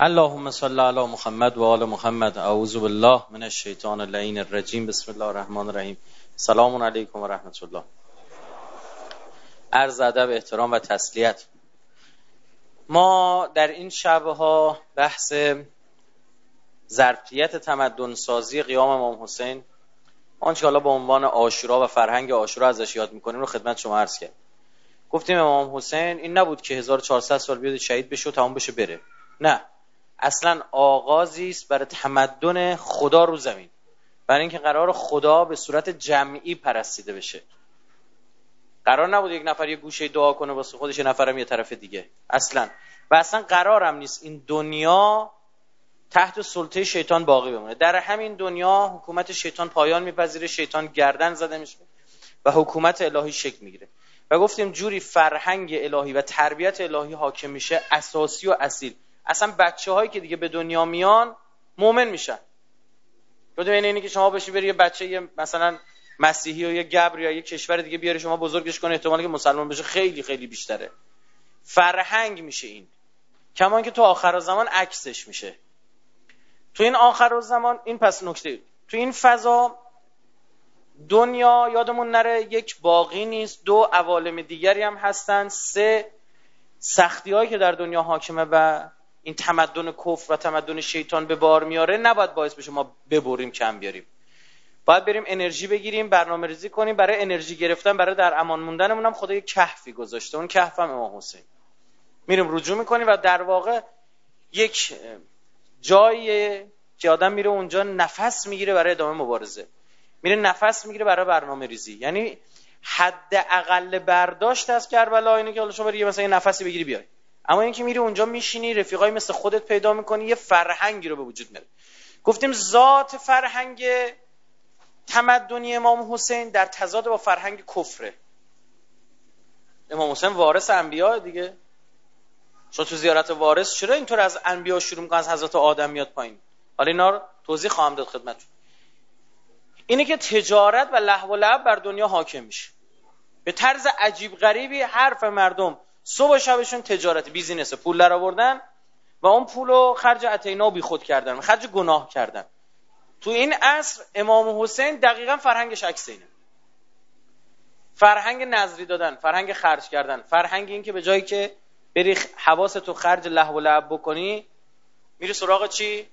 اللهم صل علی محمد و آل محمد. اعوذ بالله من الشیطان اللعین الرجیم. بسم الله الرحمن الرحیم. سلام علیکم و رحمت الله عرض ادب احترام و تسلیت. ما در این شبها بحث ظرفیت تمدن سازی قیام امام حسین آنچه حالا به عنوان آشورا و فرهنگ آشورا ازش یاد می‌کنیم رو خدمت شما عرض کرد گفتیم امام حسین این نبود که 1400 سال بیاد شهید بشه و تمام بشه بره. نه. اصلا آغازی است برای تمدن خدا رو زمین. برای اینکه قرار خدا به صورت جمعی پرستیده بشه. قرار نبود یک نفر یه گوشه دعا کنه واسه خودش یه نفرم یه طرف دیگه. اصلا. و اصلا قرارم نیست این دنیا تحت سلطه شیطان باقی بمونه. در همین دنیا حکومت شیطان پایان میپذیره شیطان گردن زده میشه و حکومت الهی شکل می‌گیره. و گفتیم جوری فرهنگ الهی و تربیت الهی حاکم میشه اساسی و اصیل. اصلا بچه هایی که دیگه به دنیا میان مؤمن میشن. بدون اینه که شما بشی بری یه بچه یه مثلا مسیحی و یه گبر یا یه کشور دیگه بیاری شما بزرگش کنه احتمالی که مسلمان بشه خیلی خیلی بیشتره. فرهنگ میشه این. کمان که تو آخر زمان عکسش میشه. تو این آخر زمان این پس نکته تو این فضا دنیا یادمون نره یک باقی نیست. دو عوالم دیگری هم هستن. سه سختی هایی که در دنیا حاکمه و این تمدن کفر و تمدن شیطان به بار میاره نباید باعث بشه ما ببریم کم بیاریم. باید بریم انرژی بگیریم برنامه ریزی کنیم برای انرژی گرفتن برای در امان موندنمون هم خدا یک کهفی گذاشته. اون کهف هم امام حسین. میریم رجوع می‌کنیم و در واقع یک جایی که آدم میره اونجا نفس می‌گیره برای ادامه مبارزه. میره نفس می‌گیره برای برنامه ریزی. یعنی حد اقل برداشت از کربلا اینه که حالا شما یه مثلا یه نفسی بگیری بیای. اما اینکه میری اونجا میشینی رفیقای مثل خودت پیدا می‌کنی یه فرهنگی رو به وجود میاره. گفتیم ذات فرهنگ تمدنی امام حسین در تضاد با فرهنگ کفره. امام حسین وارث انبیا دیگه. شما تو زیارت وارث چرا اینطور از انبیا شروع می‌کنن از حضرت آدم میاد پایین؟ حالا اینا رو توضیح خواهم داد خدمتتون. اینه که تجارت و لحو و لعب بر دنیا حاکم میشه. به طرز عجیب غریبی حرف مردم صبح شبشون تجارت بیزینس پول در آوردن و اون پول رو خرج اتینا بی خود کردن خرج گناه کردن. تو این عصر امام حسین دقیقا فرهنگش عکس اینه. فرهنگ نظری دادن فرهنگ خرج کردن فرهنگ این که به جایی که بری حواس تو خرج لحو و لعب بکنی میری سراغ چی؟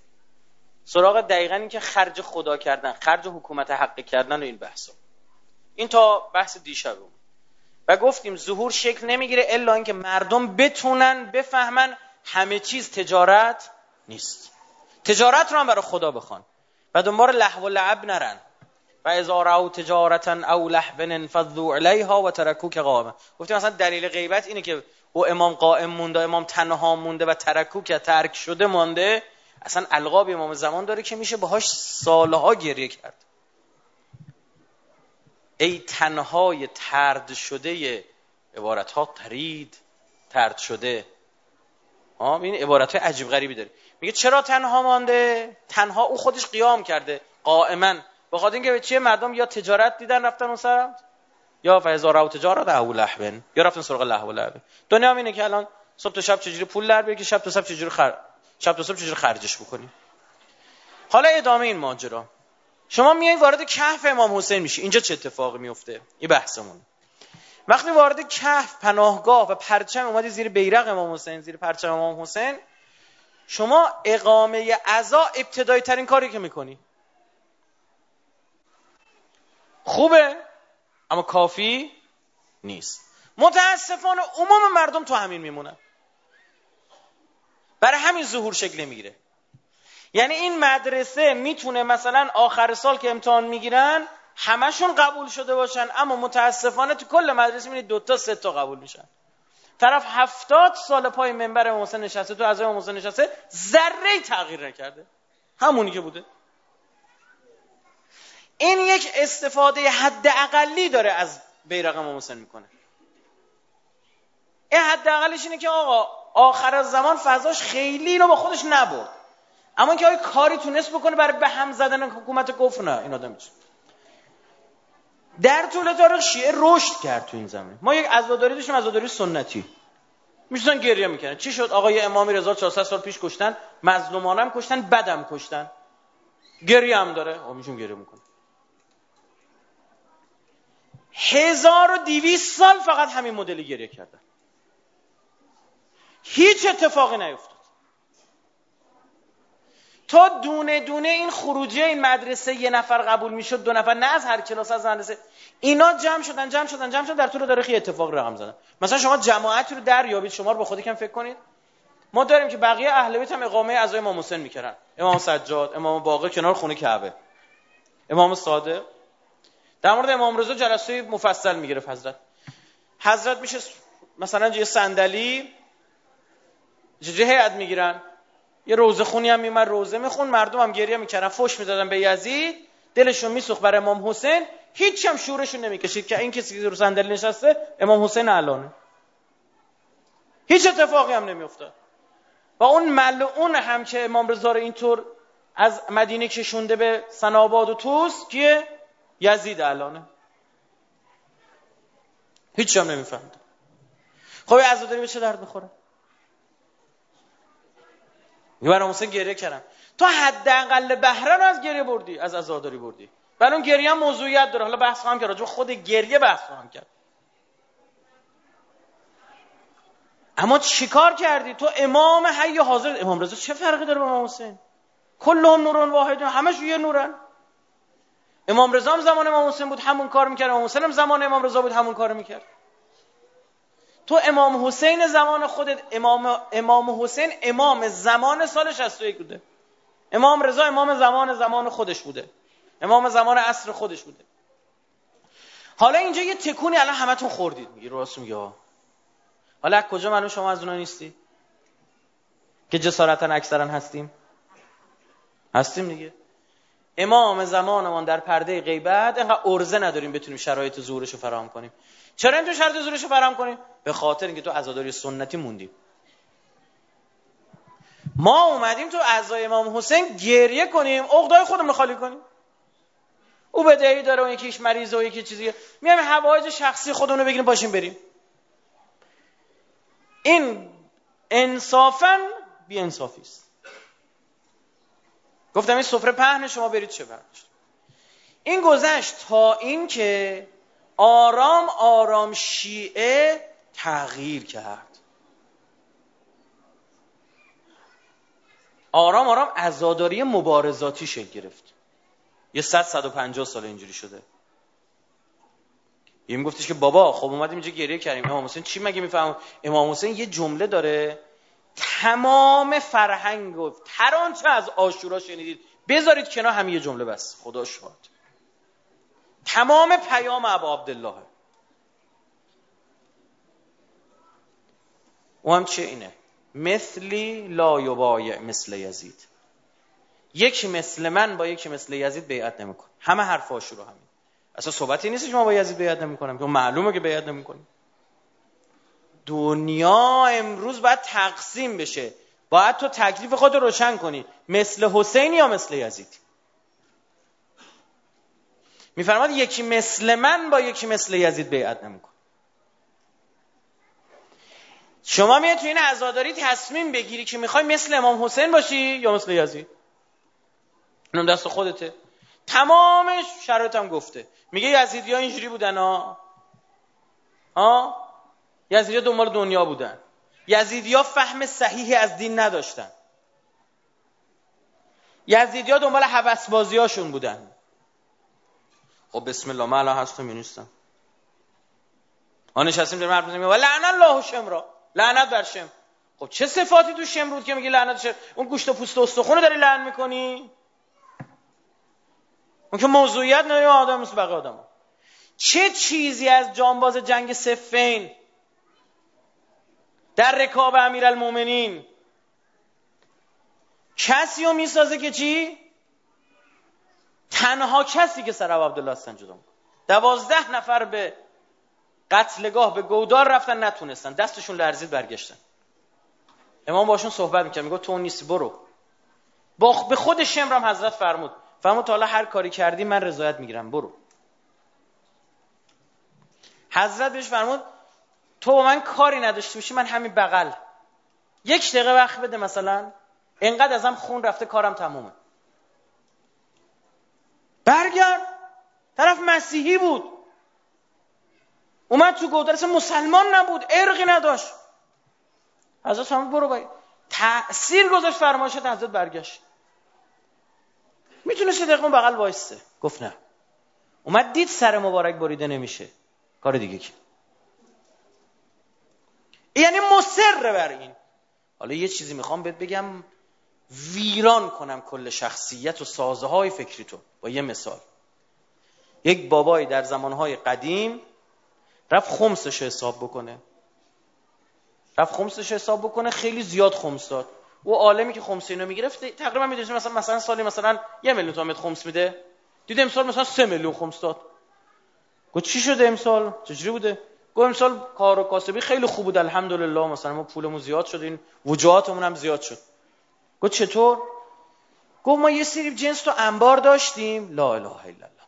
سراغ دقیقا این که خرج خدا کردن خرج حکومت حق کردن و این بحثا. این تا بحث دیشب بود و گفتیم ظهور شکل نمی‌گیره الا اینکه مردم بتونن بفهمن همه چیز تجارت نیست. تجارت رو هم برای خدا بخوان. و دنبال لحو و لعب نرن. و اذا راو تجارتا او لحو انفضوا علیها و ترکوک قائما گفتیم مثلا دلیل غیبت اینه که او امام قائم مونده امام تنها مونده و ترکوک ترک شده مونده اصلا القاب امام زمان داره که میشه باهاش سالها گریه کرد. ای تنهای ترد شده عبارت ها ترید ترد شده. این عبارت های عجیب غریبی داره. میگه چرا تنها مانده؟ تنها او خودش قیام کرده قائما. بخاطر اینکه به چیه مردم یا تجارت دیدن رفتن اون سرم؟ یا فیزا رو تجارت او لحبن. یا رفتن سراغ لحو لحبن دنیا اینه که الان صبح تا شب چجوری پول در که شب تا شب چجوری خر... شب تا صبح چجوری خرجش بکنی. حالا ادامه این ماجرا. شما میای وارد کهف امام حسین میشی. اینجا چه اتفاقی میفته؟ این بحثمون. وقتی وارد کهف پناهگاه و پرچم اومدی زیر بیرق امام حسین زیر پرچم امام حسین شما اقامه عزا ابتدایی ترین کاری که می‌کنی. خوبه اما کافی نیست. متاسفانه عموم مردم تو همین میمونن. برای همین ظهور شکل نمی‌گیره یعنی این مدرسه می‌تونه مثلا آخر سال که امتحان می‌گیرن همشون قبول شده باشن اما متاسفانه تو کل مدرسه می‌بینید دوتا سه تا قبول میشن. طرف هفتاد سال پای منبر محسن نشسته تو از محسن نشسته ذره تغییر نکرده. همونی که بوده. این یک استفاده حد اقلی داره از بیرق محسن می‌کنه. این حد اقلش اینه که آقا آخر از زمان فضاش خیلی رو با خودش نبرد. اما اینکه آیا کاری تونست بکنه برای به هم زدن حکومت کفر نه این آدم در طول تاریخ شیعه رشد کرد تو این زمین. ما یک عزاداری داشتیم عزاداری سنتی. می‌شدن گریه می‌کنن چی شد؟ آقای امامی رضا 400 سال پیش کشتن مظلومانم کشتن بدم کشتن. گریه هم داره. آ میشون گریه می‌کنه. 1200 سال فقط همین مدلی گریه کردن. هیچ اتفاقی نیفتاد. تا دونه دونه این خروجی این مدرسه یه نفر قبول می‌شد دو نفر نه از هر کلاس از مدرسه. اینا جمع شدن جمع شدن جمع شدن در طول تاریخ اتفاق رقم زدن. مثلا شما جماعتی رو در یابید شما رو به خودی کم فکر کنید. ما داریم که بقیه اهل بیت هم اقامه از امام حسین می‌کردن. امام سجاد امام باقر کنار خونه کعبه. امام صادق. در مورد امام رضا جلسه مفصل می‌گرفت حضرت. حضرت میشه مثلا یه صندلی هیئت می‌گیرن. یه روزه خونی هم میمر روزه میخون مردم هم گریه می‌کردن فش می‌دادن به یزید دلشون میسوخت برای امام حسین. هیچ هم شورشون نمی‌کشید که این کسی که رو صندلی نشسته امام حسین علانه هیچ اتفاقی هم نمیافتاد. و اون ملعون هم که امام رضا رو اینطور از مدینه کشونده به سناباد و توس کیه؟ یزید الانه. هیچ هم نمی‌فهمد خب عزاداری به چه درد می‌خوره؟ برای حسین گریه کردم. تو حداقل بهره رو از گریه بردی از عزاداری بردی. برای اون گریه هم موضوعیت داره. حالا بحث خواهم کرد خود گریه بحث خواهم کرد. اما چیکار کردی؟ تو امام حی حاضر امام رضا چه فرقی داره با امام حسین؟ کلهم نورون واحد همش یه نورن. امام رضا هم زمان امام حسین بود همون کار می‌کرد. امام حسین هم زمان امام رضا بود همون کار می‌کرد. تو امام حسین زمان خودت امام امام حسین امام زمان سال 61 بوده. امام رضا امام زمان زمان خودش بوده. امام زمان عصر خودش بوده. حالا اینجا یه تکونی الان همتون خوردید. میگی راست میگه حالا کجا منو شما از اونا نیستی؟ که جسارتا اکثرا هستیم؟ هستیم دیگه. امام زمانمان در پرده غیبت اینقدر ارزه نداریم بتونیم شرایط زورش رو فراهم کنیم. چرا این تو شرط زورش رو فراهم کنیم؟ به خاطر اینکه تو عزاداری سنتی موندیم ما اومدیم تو اعضای امام حسین گریه کنیم عقدای خودمون خالی کنیم. او بدهی داره و یکیش مریضه و یکی چیزی میایم حوایج شخصی خودمون رو بگیریم باشیم بریم. این انصافا بی انصافی است. گفتم این سفره پهن شما برید چه برداشت این گذشت تا اینکه آرام آرام شیعه تغییر کرد. آرام آرام ازاداری مبارزاتی شکل گرفت. یه صد صد و پنجاه سال اینجوری شده. یه میگفتش که بابا خب اومدیم اینجا گریه کردیم. امام حسین چی مگه میفهم امام حسین یه جمله داره. تمام فرهنگ و هر آنچه از آشورا شنیدید. بذارید کنار هم یه جمله بس. خدا شاد تمام پیام ابا عبدالله او هم چه اینه؟ مثلی لا یبایع مثل یزید. یکی مثل من با یکی مثل یزید بیعت نمیکن همه حرف آشورا همین. اصلا صحبتی نیست که ما با یزید بیعت نمی‌کنم که معلومه که بیعت نمی‌کنیم. دنیا امروز باید تقسیم بشه. باید تو تکلیف خود رو روشن کنی. مثل حسین یا مثل یزید؟ میفرماد یکی مثل من با یکی مثل یزید بیعت نمیکن شما میاد تو این عزاداری تصمیم بگیری که می‌خوای مثل امام حسین باشی یا مثل یزید؟ اینم دست خودته. تمامش شرایطم گفته. میگه یزیدی ها اینجوری بودن ها ها یزیدی ها دنبال دنیا بودن. یزیدی ها فهم صحیحی از دین نداشتن. یزیدی ها دنبال حوث هاشون بودن. خب بسم الله من الان هستم نیستم؟ آن نشستیم در مرد و لعن الله شمرا. لعنت بر شم. خب چه صفاتی تو شمرود که میگی لعنت شم؟ اون گوشت و پوست و استخونه داری لعن می‌کنی؟ اون که موضوعیت نه آدم مثل بقیه آدم چه چیزی از جانباز جنگ سفین در رکاب المومنین کسی رو می‌سازه که چی؟ تنها کسی که سر عبدالله هستن جدا دوازده نفر به قتلگاه به گودار رفتن نتونستن. دستشون لرزید برگشتن. امام باشون صحبت می‌کرد. میگه تو نیستی برو. با به خود شمرم حضرت فرمود. فرمود تا هر کاری کردی من رضایت می‌گیرم. برو. حضرت بهش فرمود تو با من کاری نداشته باشی من همین بغل. یک دقیقه وقت بده مثلا. انقدر ازم خون رفته کارم تمومه. برگرد. طرف مسیحی بود. اومد تو گودرس مسلمان نبود ارقی نداشت. حضرت همه برو باید تأثیر گذاشت فرمایشت حضرت برگشت. می‌تونست یه دقیقه بغل وایسته گفت نه. اومد دید سر مبارک بریده نمیشه. کار دیگه که یعنی مصر بر این. حالا یه چیزی می‌خوام بهت بگم. ویران کنم کل شخصیت و سازه های فکری تو. با یه مثال. یک بابایی در زمانهای قدیم رفت خمسش حساب بکنه. رفت خمسش حساب بکنه خیلی زیاد خمس داد. او عالمی که خمس اینو می‌گرفت تقریبا می‌دونید مثلا مثلا سالی مثلا یه میلیون تومن خمس میده. دید امسال مثلا سه میلیون خمس داد. گفت چی شده امسال؟ چجوری بوده؟ گفت امسال کار و کاسبی خیلی خوب بود الحمدلله. مثلا ما پولمون زیاد شد این وجوهاتمون هم زیاد شد. گفت چطور؟ گفت ما یه سری جنس تو انبار داشتیم. لا اله الا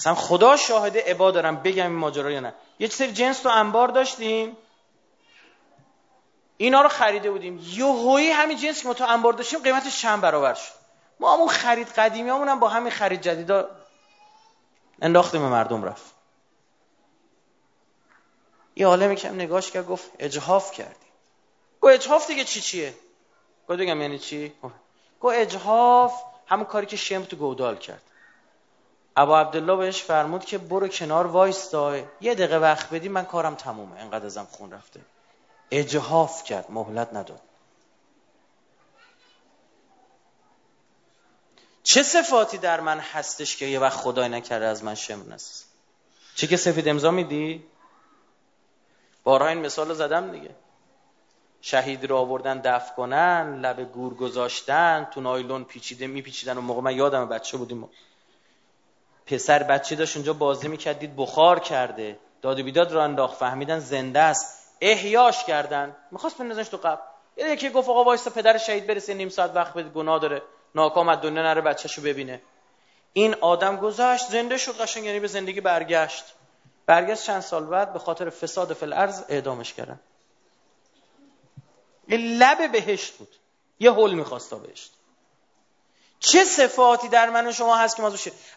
اصلا خدا شاهده عبا دارم بگم این ماجرا یا نه. یه سری جنس تو انبار داشتیم. اینا رو خریده بودیم. یهویی همین جنس که ما تو انبار داشتیم قیمتش چند برابر شد؟ ما همون خرید قدیمی هم با همین خرید جدیدا انداختیم مردم رفت. یه عالمی هم نگاش کرد گفت اجحاف کردی گفت اجحاف دیگه چی چیه؟ گفت بگم یعنی چی؟ گفت اجحاف همون کاری که شم تو گودال کرد. ابا عبدالله بهش فرمود که برو کنار وایستا یه دقیقه وقت بدی من کارم تمومه. انقدر ازم خون رفته. اجحاف کرد مهلت نداد. چه صفاتی در من هستش که یه وقت خدای نکرده از من شمن است چی که سفید امضا میدی؟ بارها این مثال زدم دیگه. شهید رو آوردن دفن کنن لب گور گذاشتن تو نایلون پیچیده میپیچیدن و موقع. من یادم بچه بودیم. پسر بچه داشت اونجا بازی می‌کرد دید بخار کرده. داد و بیداد رو انداخت فهمیدن زنده است. احیاش کردن. می‌خواست بندازنش تو قبر. یه یکی گفت آقا وایستا پدر شهید برسه نیم ساعت وقت بده گناه داره. ناکام از دنیا نره بچهشو ببینه. این آدم گذاشت زنده شد قشنگ یعنی به زندگی برگشت. برگشت چند سال بعد به خاطر فساد فل ارز اعدامش کردن. لب بهشت بود. یه حل می‌خواست تا بهشت. چه صفاتی در من و شما هست که ما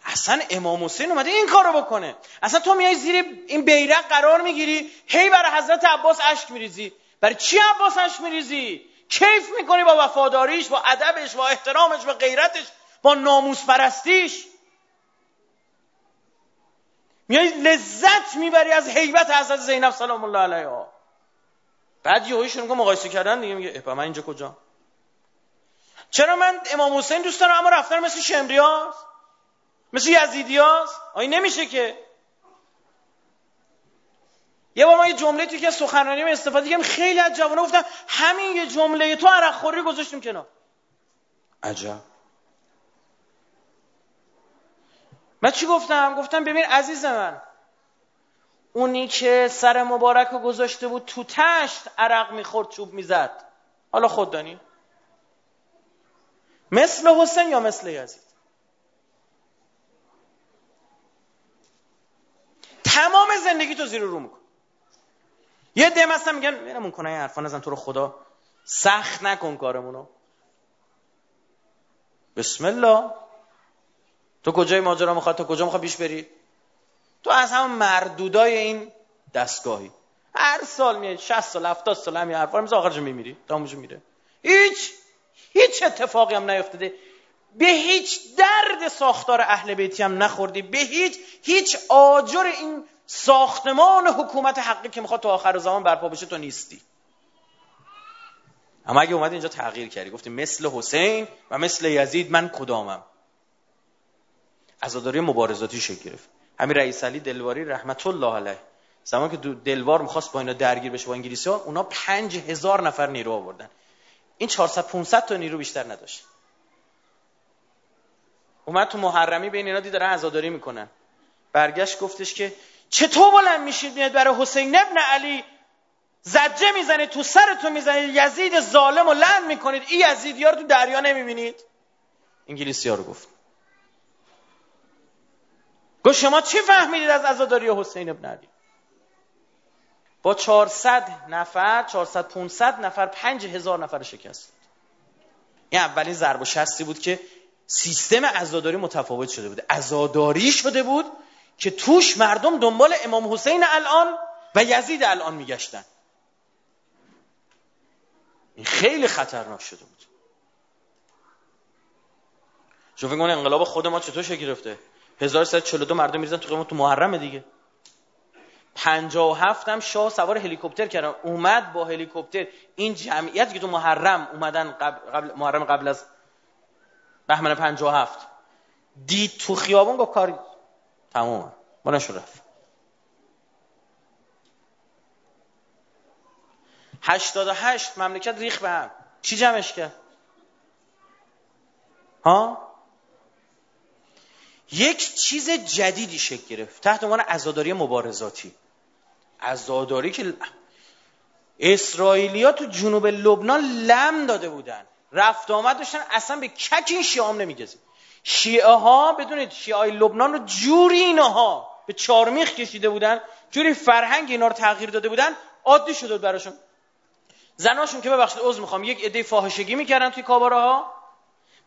اصلا امام حسین اومده این کارو بکنه. اصلا تو میای زیر این بیرق قرار می‌گیری هی برای حضرت عباس اشک میریزی. برای چی عباس اشک میریزی؟ کیف می‌کنی با وفاداریش با ادبش با احترامش با غیرتش با ناموس پرستیش میای لذت می‌بری از حیبت حضرت زینب سلام الله علیها. بعد یهویی شروع مقایسه کردن دیگه میگه من اینجا کجا چرا من امام حسین دوست دارم؟ اما رفتن مثل شمریاز مثل یزیدیاز آیا نمیشه که. یه بار ما یه جمله توی که سخنرانی استفاده کردم خیلی از جوانه گفتن همین یه جمله تو عرق خوری گذاشتیم کنار. عجب. من چی گفتم؟ گفتم ببین عزیز من اونی که سر مبارک رو گذاشته بود تو تشت عرق می‌خورد چوب می‌زد. حالا خود دانی مثل حسین یا مثل یزید؟ تمام زندگی تو زیر رو میکن یه دم هستن میگن میرمون کنه این حرفا نزن تو رو خدا. سخت نکن کارمونو. بسم الله. تو کجای ماجرا می‌خواد تو کجا می‌خواد بیش بری؟ تو از هم مردودای این دستگاهی. هر سال میاد 60 سال 70 سال همین حرفا رو آخرش میمیری. تمومش میره هیچ هیچ اتفاقی هم نیفتاده. به هیچ درد ساختار اهل بیتی هم نخوردی. به هیچ هیچ آجر این ساختمان حکومت حقی که می‌خواد تو آخر زمان برپا بشه تو نیستی. اما اگه اومدی اینجا تغییر کردی گفتی مثل حسین و مثل یزید من کدامم؟ عزاداری مبارزاتی شکل گرفت. همین رئیس علی دلواری رحمت الله علیه. زمان که دلوار می‌خواست با اینا درگیر بشه با انگلیسی ها اونا پنج هزار نفر نیرو آوردن. این 400 500 تا نیرو بیشتر نداشت. اومد تو محرمی بین اینا داره عزاداری می‌کنن برگشت گفتش که چطور بلند میشید؟ میاد برای حسین ابن علی زجه می‌زنید تو سرتون می‌زنید یزید ظالم و لعن می‌کنید. این یزیدی ها رو تو دریا نمی‌بینید؟ انگلیسی ها رو گفت. گفت شما چی فهمیدید از عزاداری حسین ابن علی؟ با 400 نفر 400 500 نفر 5000 نفر شکست. این اولین ضرب و شستی بود که سیستم عزاداری متفاوت شده بود. عزاداری شده بود که توش مردم دنبال امام حسین الان و یزید الان میگشتن. این خیلی خطرناک شده بود. فکر انقلاب خود ما چطور شکل گرفته؟ 1342 مردم میریزن تو تو محرم دیگه. 57 هم شاه سوار هلیکوپتر کردن. اومد با هلیکوپتر. این جمعیت که تو محرم اومدن قبل, محرم قبل از بهمن 57 دید تو خیابون گفت کار تمومه. ما نشو رفت. 88 مملکت ریخ به هم. چی جمعش کرد؟ ها؟ یک چیز جدیدی شکل گرفت. تحت عنوان عزاداری مبارزاتی. عزاداری که اسرائیلیا تو جنوب لبنان لم داده بودن. رفت آمد داشتن اصلا به کک این شیعه هم شیعه ها بدونید شیعه های لبنان رو جوری اینها به چارمیخ کشیده بودن جوری فرهنگ اینا رو تغییر داده بودن عادی شده براشون. زناشون که ببخشید عذر می‌خوام یک عده فاحشگی می‌کردن توی کاباره ها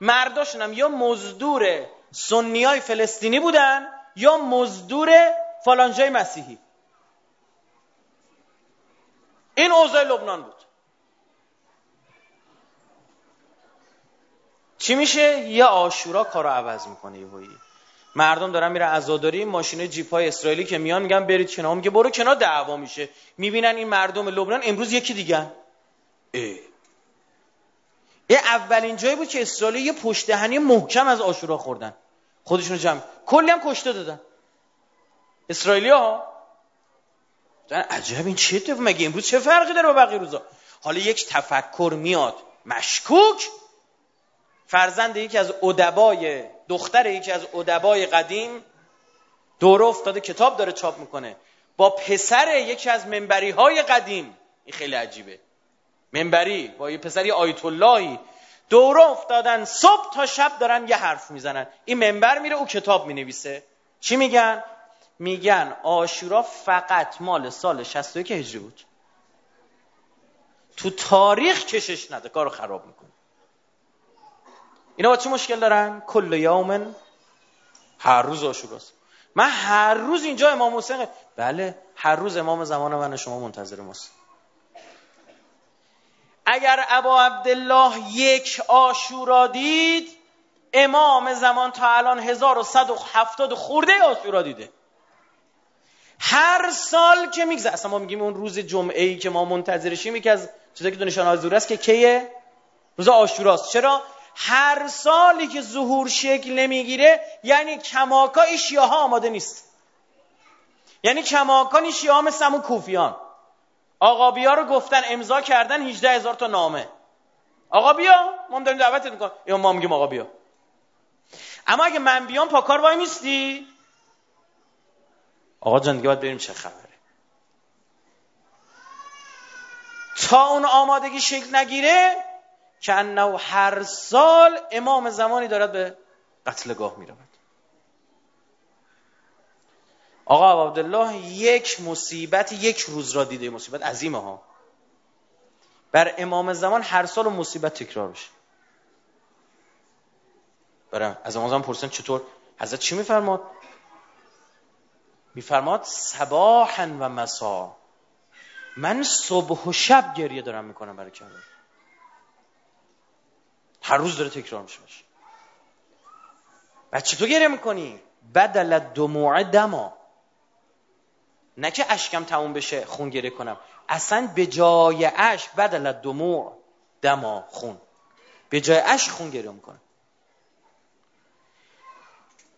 مرداشون هم یا مزدور سنی های فلسطینی بودن یا مزدور فالانجای مسیحی. این اوضاع لبنان بود. چی میشه؟ یه آشورا کارو عوض می‌کنه یهویی مردم دارن میرن عزاداری ماشین جیپ های اسرائیلی که میان میگن برید کنار. میگه برو کنار دعوا میشه. می‌بینن این مردم لبنان امروز یکی دیگه. ای یه اولین جایی بود که اسرائیل یه پشت دهنی محکم از آشورا خوردن. خودشون جمع. کلی هم کشته دادن. اسرائیلی ها عجب این چه اتفاق مگه امروز چه فرقی داره با بقیه روزا؟ حالا یک تفکر میاد مشکوک. فرزند یکی از ادبای دختر یکی از ادبای قدیم دور افتاده کتاب داره چاپ می‌کنه. با پسر یکی از منبری های قدیم. این خیلی عجیبه. منبری با یه پسری آیت اللهی دوره افتادن صبح تا شب دارن یه حرف می‌زنن. این منبر میره او کتاب می‌نویسه. چی میگن؟ میگن آشورا فقط مال سال 61 هجری بود. تو تاریخ کشش نده کارو خراب می‌کنه. اینا با چه مشکل دارن؟ کل یومن هر روز آشوراست. من هر روز اینجا امام حسین بله هر روز امام زمان من شما منتظر ماست. اگر ابا عبدالله یک آشورا دید امام زمان تا الان 1170 خورده آشورا دیده. هر سال که میگذره. اصلا ما میگیم اون روز جمعه ای که ما منتظرشیم یکی از چیزایی که دونشان حضور است که کیه؟ روز آشوراست. چرا؟ هر سالی که ظهور شکل نمی‌گیره یعنی کماکا شیعه ها آماده نیست. یعنی کماکان شیعه ها مثل همون کوفیان. آقا بیا رو گفتن امضا کردن 18 هزار تا نامه. آقا بیا ما داریم دعوتت می‌کنم یا ما میگیم آقا بیا. اما اگه من بیام پاکار وای میستی؟ آقا جان دیگه باید بریم چه خبره؟ تا اون آمادگی شکل نگیره که انه هر سال امام زمانی دارد به قتلگاه می‌رود. آقا عبدالله یک مصیبت یک روز را دیده مصیبت عظیمه ها. بر امام زمان هر سال مصیبت تکرار بشه برم از امام زمان پرسن چطور؟ حضرت چی میفرماد؟ میفرماد صباحا و مسا من صبح و شب گریه دارم می‌کنم برای کربلا هر روز داره تکرار میشه. بچه تو گریه می‌کنی؟ بدل دموع دما. نه که اشکم تموم بشه خون گریه کنم. اصلا به جای اشک بدل دموع دما خون. به جای اشک خون گریه می‌کنم.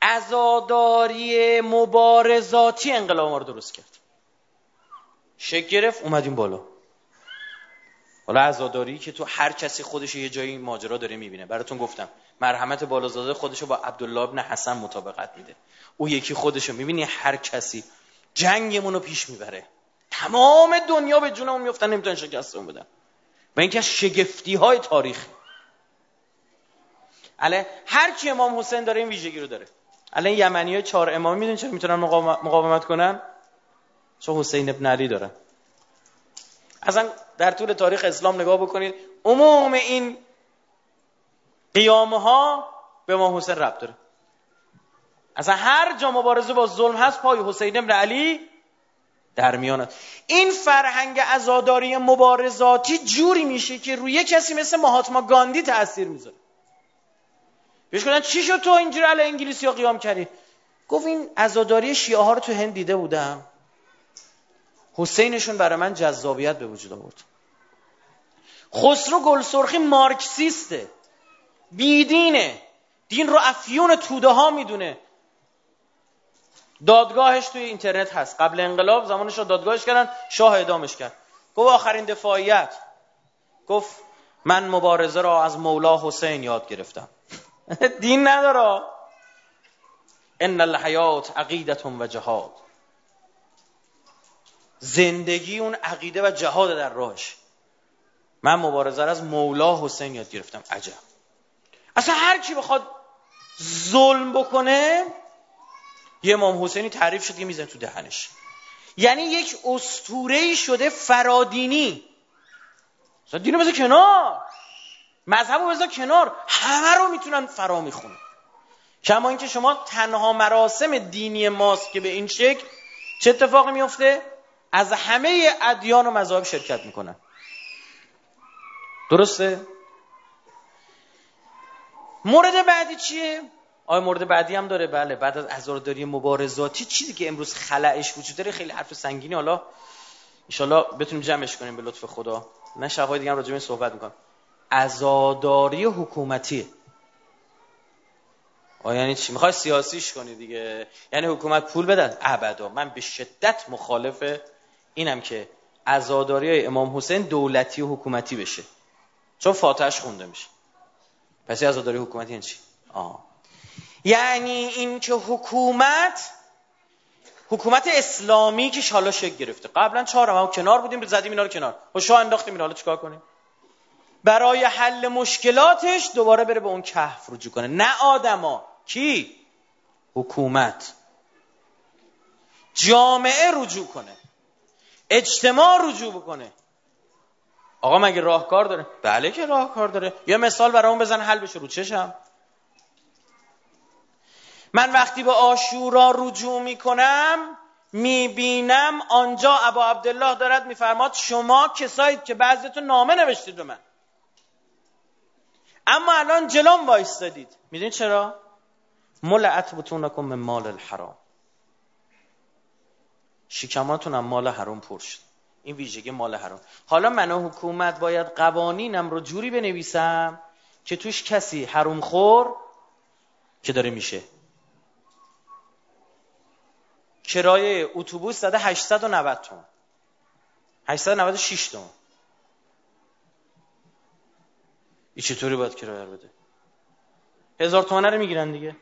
ازاداری مبارزاتی انقلاب ما رو درست کرد. شک گرفت اومدیم بالا. حالا عزاداری که تو هر کسی خودش یه جایی ماجرا داره می‌بینه. براتون گفتم مرحمت بالازاده خودشو با عبدالله ابن حسن مطابقت میده. او یکی خودشو می‌بینی هر کسی جنگمون رو پیش می‌بره. تمام دنیا به جونمون میفتن نمی‌تونن شکستمون بدن. و اینکه شگفتی های تاریخ. اله هر کی امام حسین داره این ویژگی رو داره. الان یمنی های چهار امام می‌دونن چرا می‌تونن مقاومت کنن؟ چون حسین ابن علی دارن اصلا در طول تاریخ اسلام نگاه بکنید عموم این قیامه ها به ما حسین رب داره. اصلا هر جا مبارزه با ظلم هست پای حسین ابن علی در میان این فرهنگ ازاداری مبارزاتی جوری میشه که روی کسی مثل مهاتما گاندی تاثیر می‌ذاره. بهش گفتن چی شد تو اینجوری علی انگلیسی ها قیام کردی؟ گفت این ازاداری شیعه ها رو تو هند دیده بودم. حسینشون برای من جذابیت به وجود آورد. خسرو گلسرخی مارکسیسته. بیدینه. دین رو افیون توده ها می‌دونه. دادگاهش توی اینترنت هست. قبل انقلاب زمانش رو دادگاهش کردن شاه اعدامش کرد. گفت آخرین دفاعیت. گفت من مبارزه را از مولا حسین یاد گرفتم. دین نداره. ان الحیات عقیدت و جهاد زندگی اون عقیده و جهاد در راهش. من مبارزه از مولا حسین یاد گرفتم. عجب. اصلا هر کی بخواد ظلم بکنه یه امام حسینی تعریف شد که میزن تو دهنش. یعنی یک استوره شده فرادینی. دینو بذار کنار. مذهب رو بذار کنار. همه رو می‌تونن فرا می‌خونن. کما اینکه شما تنها مراسم دینی ماست که به این شکل چه اتفاقی میفته؟ از همه ادیان و مذاهب شرکت می‌کنن. درسته؟ مورد بعدی چیه؟ آیا مورد بعدی هم داره؟ بله بعد از عزاداری مبارزاتی چیزی که امروز خلعش وجود داره خیلی حرف سنگینی. حالا ان بتونیم جمعش کنیم به لطف خدا. نه شبهای دیگه هم راجع به صحبت می‌کنم. عزاداری حکومتی. آیا یعنی چی؟ می‌خوای سیاسیش کنی دیگه. یعنی حکومت پول بده ابدا. من به شدت مخالف اینم که عزاداری امام حسین دولتی و حکومتی بشه. چون فاتحش خونده میشه. پس عزاداری حکومتی یعنی چی؟ آه. یعنی این که حکومت حکومت اسلامی که حالا شکل گرفته. قبلا چهار ما کنار بودیم زدیم اینا رو کنار. و شاه انداختیم اینا حالا چیکار کنیم؟ برای حل مشکلاتش دوباره بره به اون کهف رجوع کنه. نه آدما. کی؟ حکومت. جامعه رجوع کنه. اجتماع رجوع بکنه. آقا مگه راهکار داره؟ بله که راهکار داره. یه مثال برای بزن حل بشه رو چشم. من وقتی به آشورا رجوع می‌کنم می‌بینم آنجا ابا عبدالله دارد میفرماد شما کسایید که بعضیتون نامه نوشتید به من. اما الان جلوم وایستادید. می‌دونید چرا؟ ملعت بتونکم من مال الحرام. شکماتون هم مال حرام پر شد. این ویژگی مال حرام. حالا من حکومت باید قوانینم رو جوری بنویسم که توش کسی حروم خور که داره میشه. کرایه اتوبوس زده 890 تومن 896 تومن این چطوری باید کرایه بده؟ هزار تومنه رو می‌گیرن دیگه.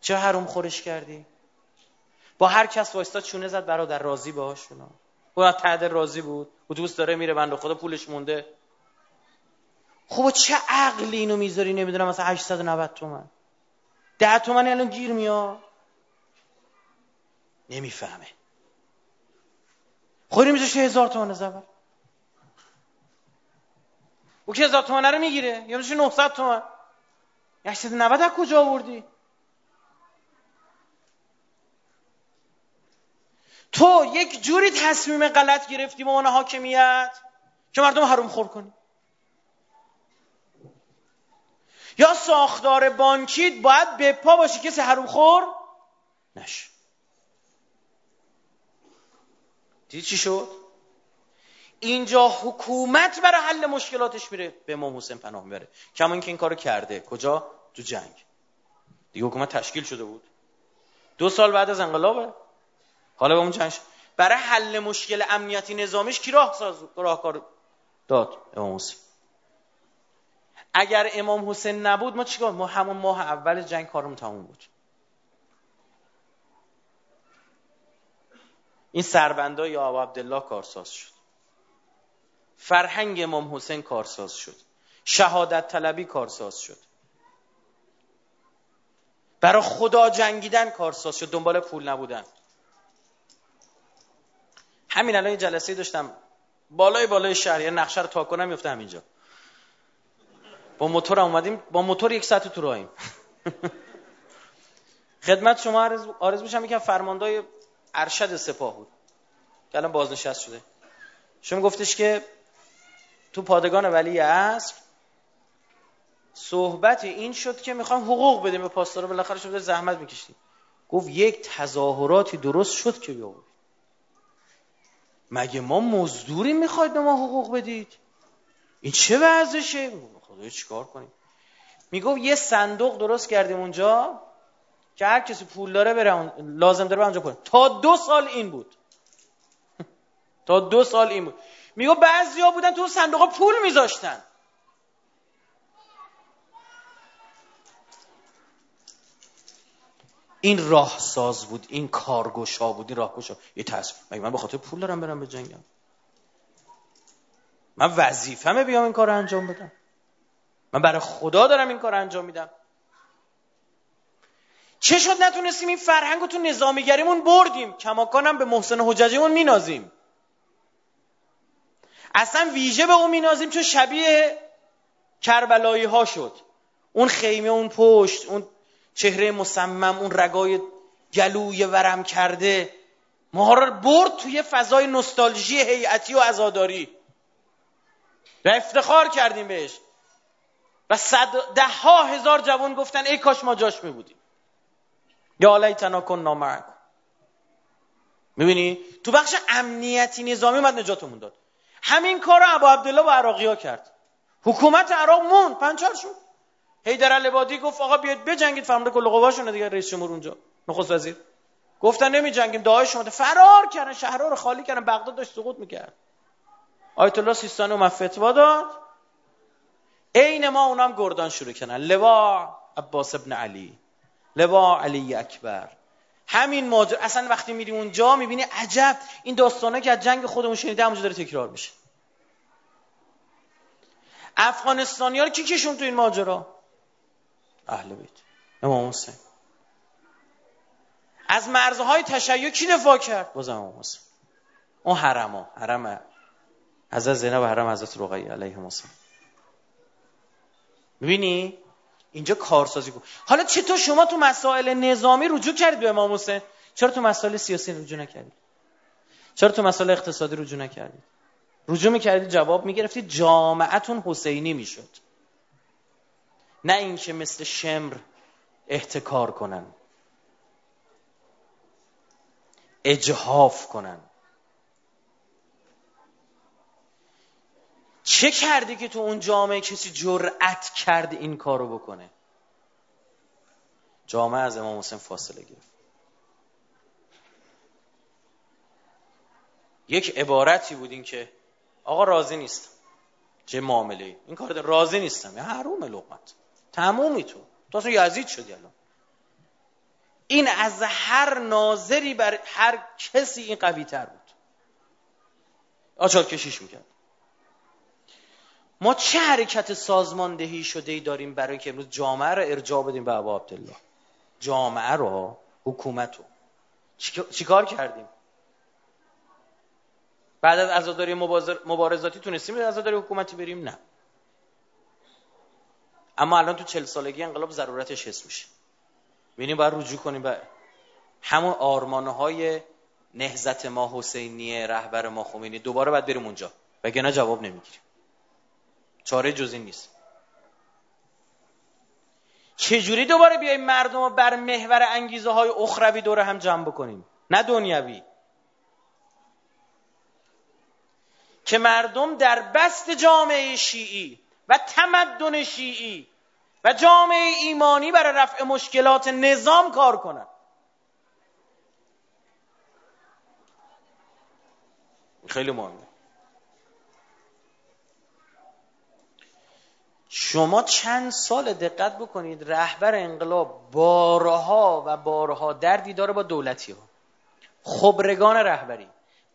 چه حروم خورش کردی؟ با هر کس وایستا چونه زد برادر راضی باهاشون اون تعد راضی بود. اتوبوس داره میره بنده خدا پولش مونده. خب چه عقلی اینو می‌ذاری؟ نمی‌دونم مثلا 890 تومن. ده تومن الان گیر میاد. نمی‌فهمه. خودی میذاشه هزار تومن زبر. او که هزار تومنه رو می‌گیره. یا میشه 900 تومن 890 از کجا آوردی؟ تو یک جوری تصمیم غلط گرفتی به عنوان حاکمیت که مردم حروم خور کنی. یا ساختار بانکیت باید به پا باشی کسی حروم خور نشه. دیدی چی شد؟ اینجا حکومت برای حل مشکلاتش میره. به امام حسین پناه می‌بره. کما اینکه این کارو کرده. کجا? تو جنگ. دیگه حکومت تشکیل شده بود. دو سال بعد از انقلابه. حالا به اون جنگ برای حل مشکل امنیتی نظامیش کی راه ساز راهکار داد؟ امام حسین. اگر امام حسین نبود ما چیکار ما همون ماه اول جنگ کارم تموم بود. این سربندا یا عبدالله کارساز شد. فرهنگ امام حسین کارساز شد. شهادت طلبی کارساز شد. برای خدا جنگیدن کارساز شد. دنبال پول نبودن. همین الان یه جلسه داشتم. بالای بالای شهر یه نقشه رو تا کنم میفته همینجا با موتور اومدیم. با موتور یک ساعت تو راهیم. خدمت شما آرز میشم یکم فرماندهای ارشد سپاه بود. که الان بازنشست شده. شما گفتش که تو پادگان ولی اصر صحبت این شد که می‌خوام حقوق بدیم به پاسدارا بالاخره شده زحمت می‌کشید. گفت یک تظاهراتی درست شد که بیاورید. مگه ما مزدوری می‌خواید به ما حقوق بدید؟ این چه وضعشه خدای چیکار کنیم؟ می‌گفت یه صندوق درست کردیم اونجا که هر کسی پول داره بره لازم داره اونجا کنه. تا دو سال این بود. تا دو سال این بود. میگو بعضیا بودن تو صندوق پول میذاشتن. این راه ساز بود این کارگشا بود این راهگشا. یه تصمیم مگه من به خاطر پول دارم برم به جنگم؟ من وظیفمه بیام این کار انجام بدم. من برای خدا دارم این کار انجام میدم. چه شد نتونستیم این فرهنگ رو تو نظامیگریمون بردیم؟ کماکانم به محسن حججیمون مینازیم. اصلا ویژه به اون مینازیم چون شبیه کربلایی ها شد. اون خیمه اون پشت اون چهره مصمم اون رگای گلوی ورم کرده. ما رو برد توی فضای نستالژی هیئتی و عزاداری. و افتخار کردیم بهش. و صد ده ها هزار جوان گفتن ای کاش ما جاش می بودیم یا لیتنا کن معکم. می‌بینی؟ تو بخش امنیتی نظامی اومد نجاتمون داد. همین کار ابو عبدالله با عراقی کرد. حکومت عراق مون پنچار شد. حیدر العبادی گفت آقا بیاید بجنگید فرمانده کل قواشون دیگه رئیس جمهور اونجا نخست وزیر. گفتن نمی جنگیم دعای شما فرار کردن شهرها رو خالی کردن بغداد داشت سقوط می‌کرد. آیت الله سیستانی اومد فتوا داد. عین ما اونام گردان شروع کردن. لوا عباس ابن علی لوا علی اکبر. همین ماجرا اصلا وقتی میری اونجا می‌بینی عجب. این داستانه که از جنگ خودمون شنیده همونجا داره تکرار میشه. افغانستانی ها رو کی کشون تو این ماجرا؟ اهل بیت. امام حسین. از مرزهای تشیع کی دفاع کرد؟ باز امام حسین. اون حرم ها حرم حضرت زینب و حرم حضرت رقیه علیه السلام. می‌بینی؟ اینجا کارسازی کن حالا چطور شما تو مسائل نظامی رجوع کردید به امام حسین؟ چرا تو مسائل سیاسی رجوع نکردید چرا تو مسائل اقتصادی رجوع نکردید رجوع می‌کردید جواب می‌گرفتید جامعتون حسینی می‌شد. نه اینکه مثل شمر احتکار کنن. اجهاف کنن. چه کردی که تو اون جامعه کسی جرأت کرد این کارو بکنه؟ جامعه از امام حسین فاصله گرفت. یک عبارتی بود این که آقا راضی نیستم چه معامله این کار راضی نیستم. یه حروم لقمت تمومی تو. تو اصلا یزید شدی الان. این از هر ناظری بر هر کسی این قوی تر بود. آچار کشیش می‌کرد. ما چه حرکت سازماندهی شده ای داریم برای که امروز جامعه رو ارجاع بدیم به ابا جامعه رو حکومت رو. چیکار کردیم؟ بعد از عزاداری مبارزاتی تونستیم به عزاداری حکومتی بریم؟ نه. اما الان تو چل سالگی انقلاب ضرورتش حس میشه. ببینیم باید رجوع کنیم به همون آرمانه های نهزت ما حسینی رهبر ما خمینی. دوباره باید بریم اونجا. وگرنه جواب نمی‌گیریم. چاره جزی نیست. چجوری دوباره بیایم مردم رو بر محور انگیزه های اخروی دوره هم جمع بکنیم؟ نه دنیوی که مردم در بست جامعه شیعی و تمدن شیعی و جامعه ایمانی برای رفع مشکلات نظام کار کنند. خیلی مهمه. شما چند سال دقت بکنید رهبر انقلاب بارها و بارها در دیدار با دولتی ها. خبرگان رهبری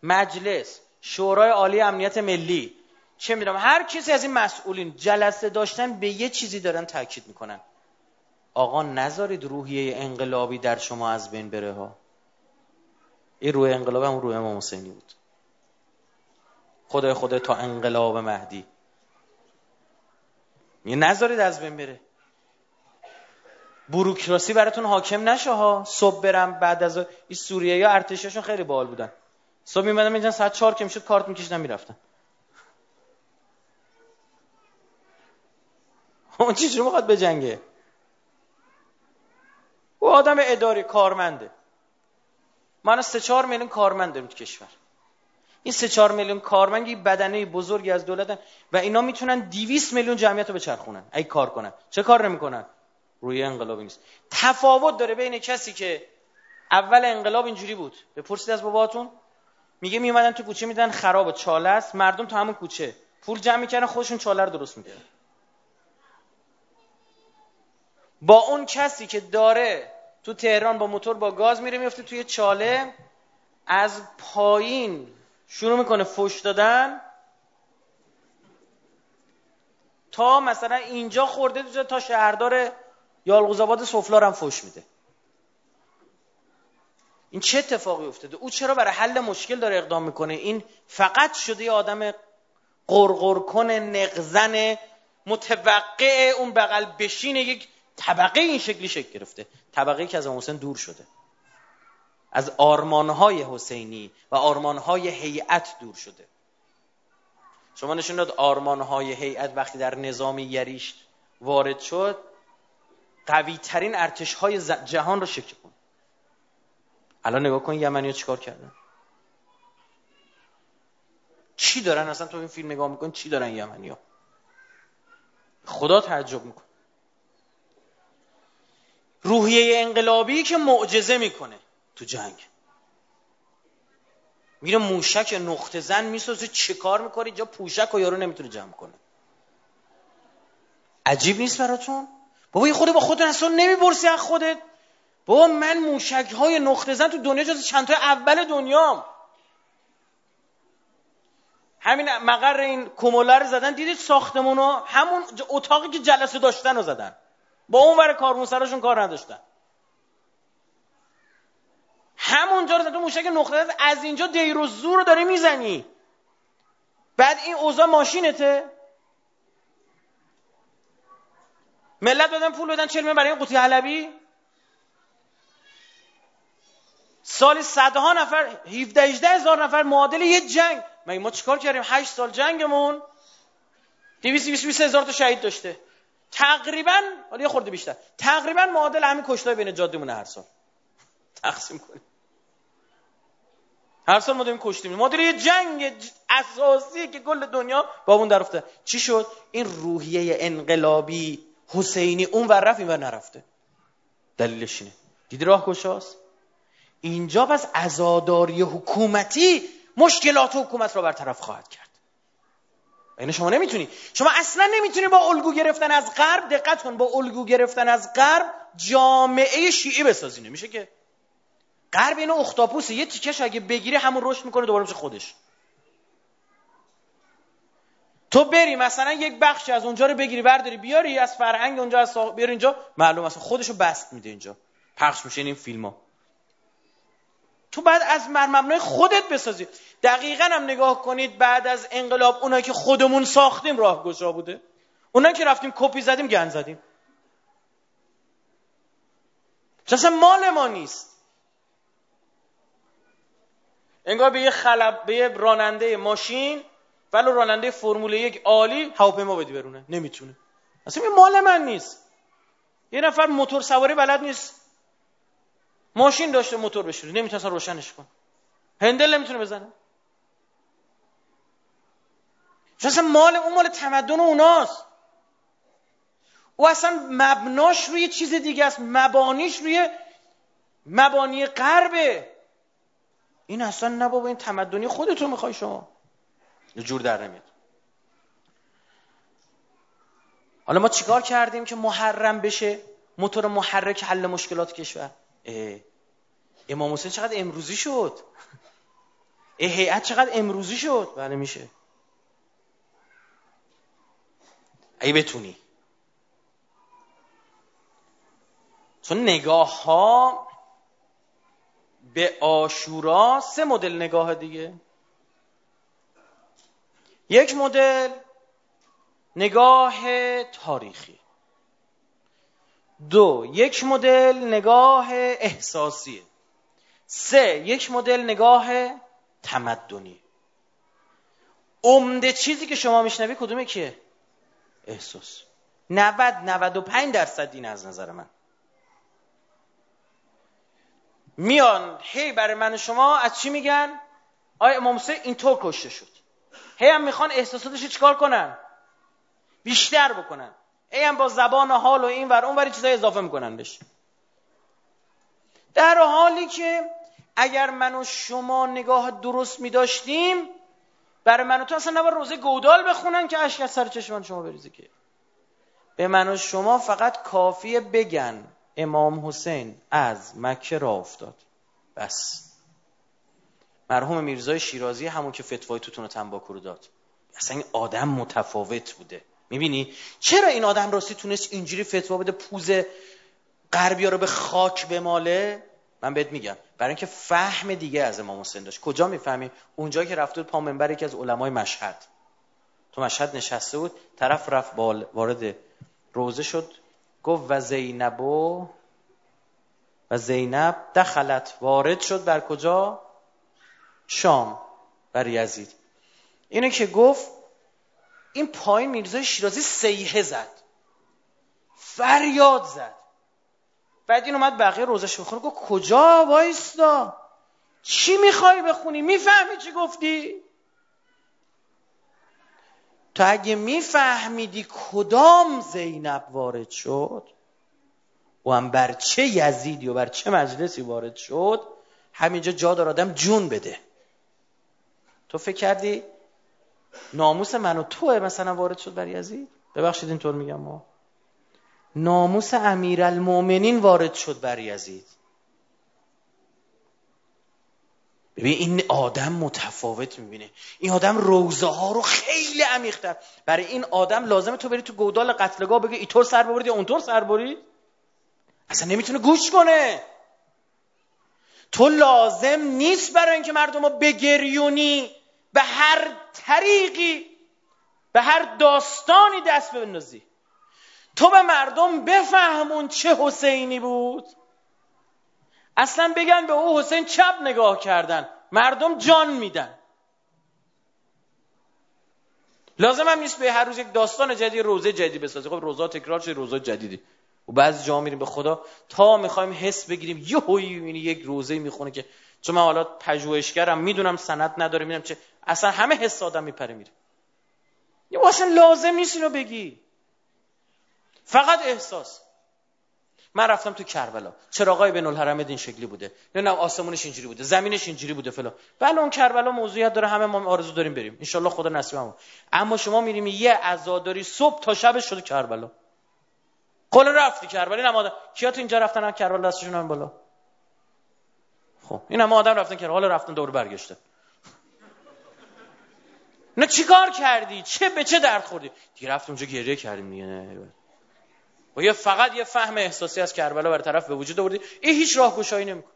مجلس شورای عالی امنیت ملی. چه می‌دونم هر کسی از این مسئولین جلسه داشتن به یه چیزی دارن تاکید می‌کنن. آقا نذارید روحیه انقلابی در شما از بین بره ها. این روح انقلاب هم روح امام حسینی بود. خدای خدای تا انقلاب مهدی. یه نذارید از بین بره. بروکراسی براتون حاکم نشه ها. صبح برم بعد از این سوریه یا ارتششون خیلی بال بودن. صبح میمدم اینجا ساعت چهار که می‌شد کارت میکشیدم می‌رفتم. اون چی می‌خواد به جنگه؟ او آدم اداری کارمنده. من سه چهار میلیون کارمند داریم تو کشور. این سه چهار میلیون کارمند یک بدنه بزرگی از دولتن و اینا می‌تونن 200 میلیون جمعیت رو بچرخونن. ای کار کنن. چه کار نمی‌کنن؟ روی انقلابی نیست. تفاوت داره بین کسی که اول انقلاب اینجوری بود. بپرسید از باباتون. میگه میومدن تو کوچه میدن خراب چاله است. مردم تو همون کوچه. پول جمع می‌کردن خودشون چاله رو درست می‌کردن. با اون کسی که داره تو تهران با موتور با گاز میره میفته توی چاله از پایین شروع می‌کنه فش دادن. تا مثلا اینجا خورده تا شهردار یالغوزآباد سفلار هم فش میده. این چه اتفاقی افتاده؟ او چرا برای حل مشکل داره اقدام می‌کنه؟ این فقط شده یه آدم قرقر کن نقزن متوقع اون بغل بشین یک طبقه این شکلی شکل گرفته. طبقه که از حسین دور شده. از آرمانهای حسینی و آرمانهای هیئت دور شده. شما نشون داد آرمانهای هیئت وقتی در نظام یریشت وارد شد قوی ترین ارتش های جهان رو شکل کن الان نگاه کن یمنی ها چیکار کردن؟ چی دارن؟ اصلا تو این فیلم نگاه میکن چی دارن یمنی ها خدا تعجب میکن روحیه انقلابی که معجزه می‌کنه. تو جنگ. میره موشک نقطه زن می‌سازه چه کار می‌کنه؟ اینجا پوشک و یارو نمی‌تونه جمع کنه. عجیب نیست براتون؟ بابا یه خود با خودت اصلا نمیبرسی از خودت. بابا من موشک های نقطه زن تو دنیا جز چند تا اول دنیام. همین مقر این کمولر زدن دیدید ساختمون همون اتاقی که جلسه داشتن رو زدن. با اون ور کارمون کار نداشتن. همونجا رو تو موشک نقطه از اینجا دیر و زور رو داره می‌زنی. بعد این اوضاع ماشینته. ملت بدن پول بدن چلمه برای این قوطی حلبی. سال صدها نفر 17 18 هزار نفر معادل یه جنگ. مگه ما چیکار کردیم؟ 8 سال جنگمون. 220 هزار تا شهید داشته. تقریبا حالا یه خورده بیشتر. تقریبا معادل همین کشتای بین جاده مونه هر سال. تقسیم کنیم. هر سال ما داریم کشتیم ما داریم یه جنگ اساسی که کل دنیا با اون درفته چی شد؟ این روحیه انقلابی حسینی اون ور رفت این ور نرفته. دلیلش اینه. دیدی راه کشاست اینجا پس ازاداری حکومتی مشکلات حکومت را برطرف خواهد کرد. یعنی شما نمی‌تونی. شما اصلا نمی‌تونی با الگو گرفتن از غرب دقت کن. با الگو گرفتن از غرب جامعه شیعی بسازی. نمیشه که؟ غرب اینو اختاپوسه. یه تیکش اگه بگیری همون رشد می‌کنه دوباره میشه خودش. تو بری مثلا یک بخشی از اونجا رو بگیری برداری بیاری از فرهنگ اونجا از بیاری اینجا معلوم اصلا خودشو بست میده اینجا. پخش میشه این فیلم ها تو بعد از مبنای خودت بسازی. دقیقا هم نگاه کنید بعد از انقلاب اونایی که خودمون ساختیم راه گشا بوده. اونایی که رفتیم کپی زدیم گن زدیم. اصلا مال ما نیست. انگار به یه خلب به یه راننده ماشین ولو راننده فرمول یک عالی هواپیما بدی برونه. نمی‌تونه. اصلا مال من نیست. یه نفر موتور سواری بلد نیست. ماشین داشته موتور بشوره. نمی‌تونه روشنش کن هندل نمی‌تونه بزنه. اصلا مال اون مال تمدن اوناست. او اصلا مبناش روی چیز دیگه است. مبانیش روی مبانی غربه. این اصلا نه بابا این تمدنی خودتون می‌خوای شما. یه جور در نمیاد. حالا ما چیکار کردیم که محرم بشه؟ موتور محرک حل مشکلات کشور. امام حسین چقدر امروزی شد؟ هیئت چقدر امروزی شد؟ بله میشه. ای بتونی. چون نگاه ها به آشورا سه مدل نگاه دیگه. یک مدل نگاه تاریخی. دو یک مدل نگاه احساسیه سه یک مدل نگاه تمدنی. عمده چیزی که شما میشنوی کدومه کیه احساس. 90 95 درصد این از نظر من. میان هی برای من و شما از چی میگن؟ آیا امام حسین اینطور کشته شد. هی هم می‌خوان احساساتش چیکار کنن؟ بیشتر بکنن. هی هم با زبان و حال و این ور اون ور چیزای اضافه می‌کنن بهش. در حالی که اگر من و شما نگاه درست میداشتیم برای من و تو اصلا نباید روزه گودال بخونن که اشک از سر چشمان شما بریزه که. به من و شما فقط کافیه بگن. امام حسین از مکه را افتاد. بس. مرحوم میرزای شیرازی همون که فتوای توتون تنباکو رو داد. اصلا این آدم متفاوت بوده. می‌بینی؟ چرا این آدم راستی تونست اینجوری فتوا بده پوز غربیا رو به خاک بماله؟ من بهت میگم. برای اینکه فهم دیگه از امام حسین داشت. کجا می‌فهمی؟ اونجا که رفته بود پا منبر یکی از علمای مشهد. تو مشهد نشسته بود. طرف رفت بال وارد روزه شد. گفت و زینبو و زینب دخلت. وارد شد بر کجا؟ شام بر یزید. اینو که گفت این پایین میرزای شیرازی سیحه زد. فریاد زد. بعد این اومد بقیه روزش بخونه. گفت کجا وایستا؟ چی می‌خوای بخونی؟ می‌فهمی چی گفتی؟ تو اگه میفهمیدی کدام زینب وارد شد و هم بر چه یزیدی و بر چه مجلسی وارد شد همینجا جا دار آدم جون بده. تو فکر کردی ناموس من و توه مثلا وارد شد بر یزید؟ ببخشید اینطور میگم ما. ناموس امیرالمؤمنین وارد شد بر یزید. ببین این آدم متفاوت می‌بینه. این آدم روزه ها رو خیلی عمیق‌تر. برای این آدم لازمه تو بری تو گودال قتلگاه بگی اینطور سر ببرید یا اونطور سر برید؟ اصلا نمی‌تونه گوش کنه. تو لازم نیست برای اینکه مردم رو بگریونی. به هر طریقی به هر داستانی دست بندازی. تو به مردم بفهمون چه حسینی بود. اصلا بگن به او حسین چپ نگاه کردن. مردم جان میدن. لازم هم نیست به هر روز یک داستان جدید روزه جدیدی بسازی. خب روزا تکرار شده روزا جدیدی. و بعضی جا میریم به خدا. تا می‌خوایم حس بگیریم یه هوی یک روزه می‌خونه که چون من حالا پژوهشگرم می‌دونم سند نداره می‌دونم چه. اصلا همه حس آدم میپره میره. یه اصلا لازم نیست اینو بگی. فقط احساس. من رفتم تو کربلا. چراغای بین الحرم این شکلی بوده. نه آسمونش اینجوری بوده. زمینش اینجوری بوده فلان. بله اون کربلا موضوعیت داره. همه ما آرزو داریم بریم. ان خدا نصیبمون. اما شما میریم یه عزاداری صبح تا شب شده کربلا. قول رفتی کربلا. این کیا تو اینجا رفتن؟ کربلا دستشون بالا. خب این هم آدم رفتن که حالا رفتن دور برگشته نه چیکار کردی؟ چه به چه درد خوردی؟ دیگه رفت اونجا گریه کردیم دیگه. و یه فقط یه فهم احساسی از کربلا بر طرف به وجود آوردی این هیچ راهگشایی نمی‌کنه.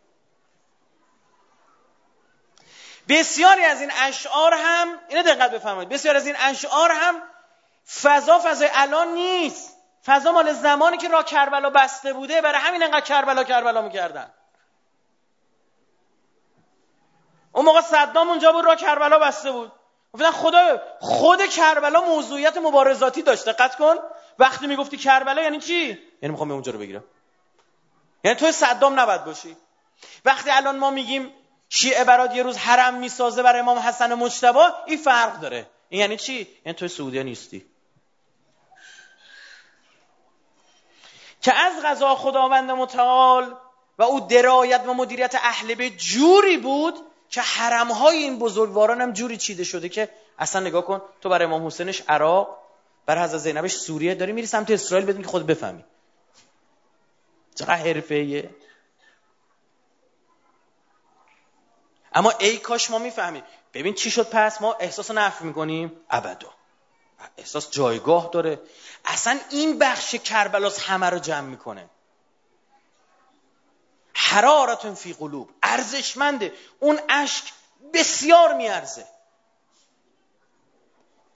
بسیاری از این اشعار هم اینو دقت بفرمایید بسیاری از این اشعار هم فضا فضای الان نیست. فضا مال زمانی که راه کربلا بسته بوده برای همین انقدر کربلا کربلا می‌کردن. اون موقع صدام اونجا بود راه کربلا بسته بود. گفتن خدا خود کربلا موضوعیت مبارزاتی داشت. دقت کن. وقتی می‌گفتی کربلا یعنی چی؟ یعنی می‌خوام اونجا رو بگیرم. یعنی تو صدام نباید باشی. وقتی الان ما میگیم شیعه برات یه روز حرم می‌سازه برای امام حسن مجتبی این فرق داره. این یعنی چی؟ یعنی تو سعودی نیستی. که از غذا خداوند متعال و او درایت و مدیریت اهل به جوری بود که حرم های این بزرگواران جوری چیده شده که اصلا نگاه کن تو برای امام حسینش عراق برای حضرت زینبش سوریه داری میری سمت اسرائیل بدون که خود بفهمی. چقدر حرفه اما ای کاش ما می‌فهمیم. ببین چی شد پس؟ ما احساس نفی می‌کنیم. ابدا. احساس جایگاه داره. اصلا این بخش کربلاس همه رو جمع می‌کنه. حرارتون فی قلوب. ارزشمنده. اون اشک بسیار میارزه.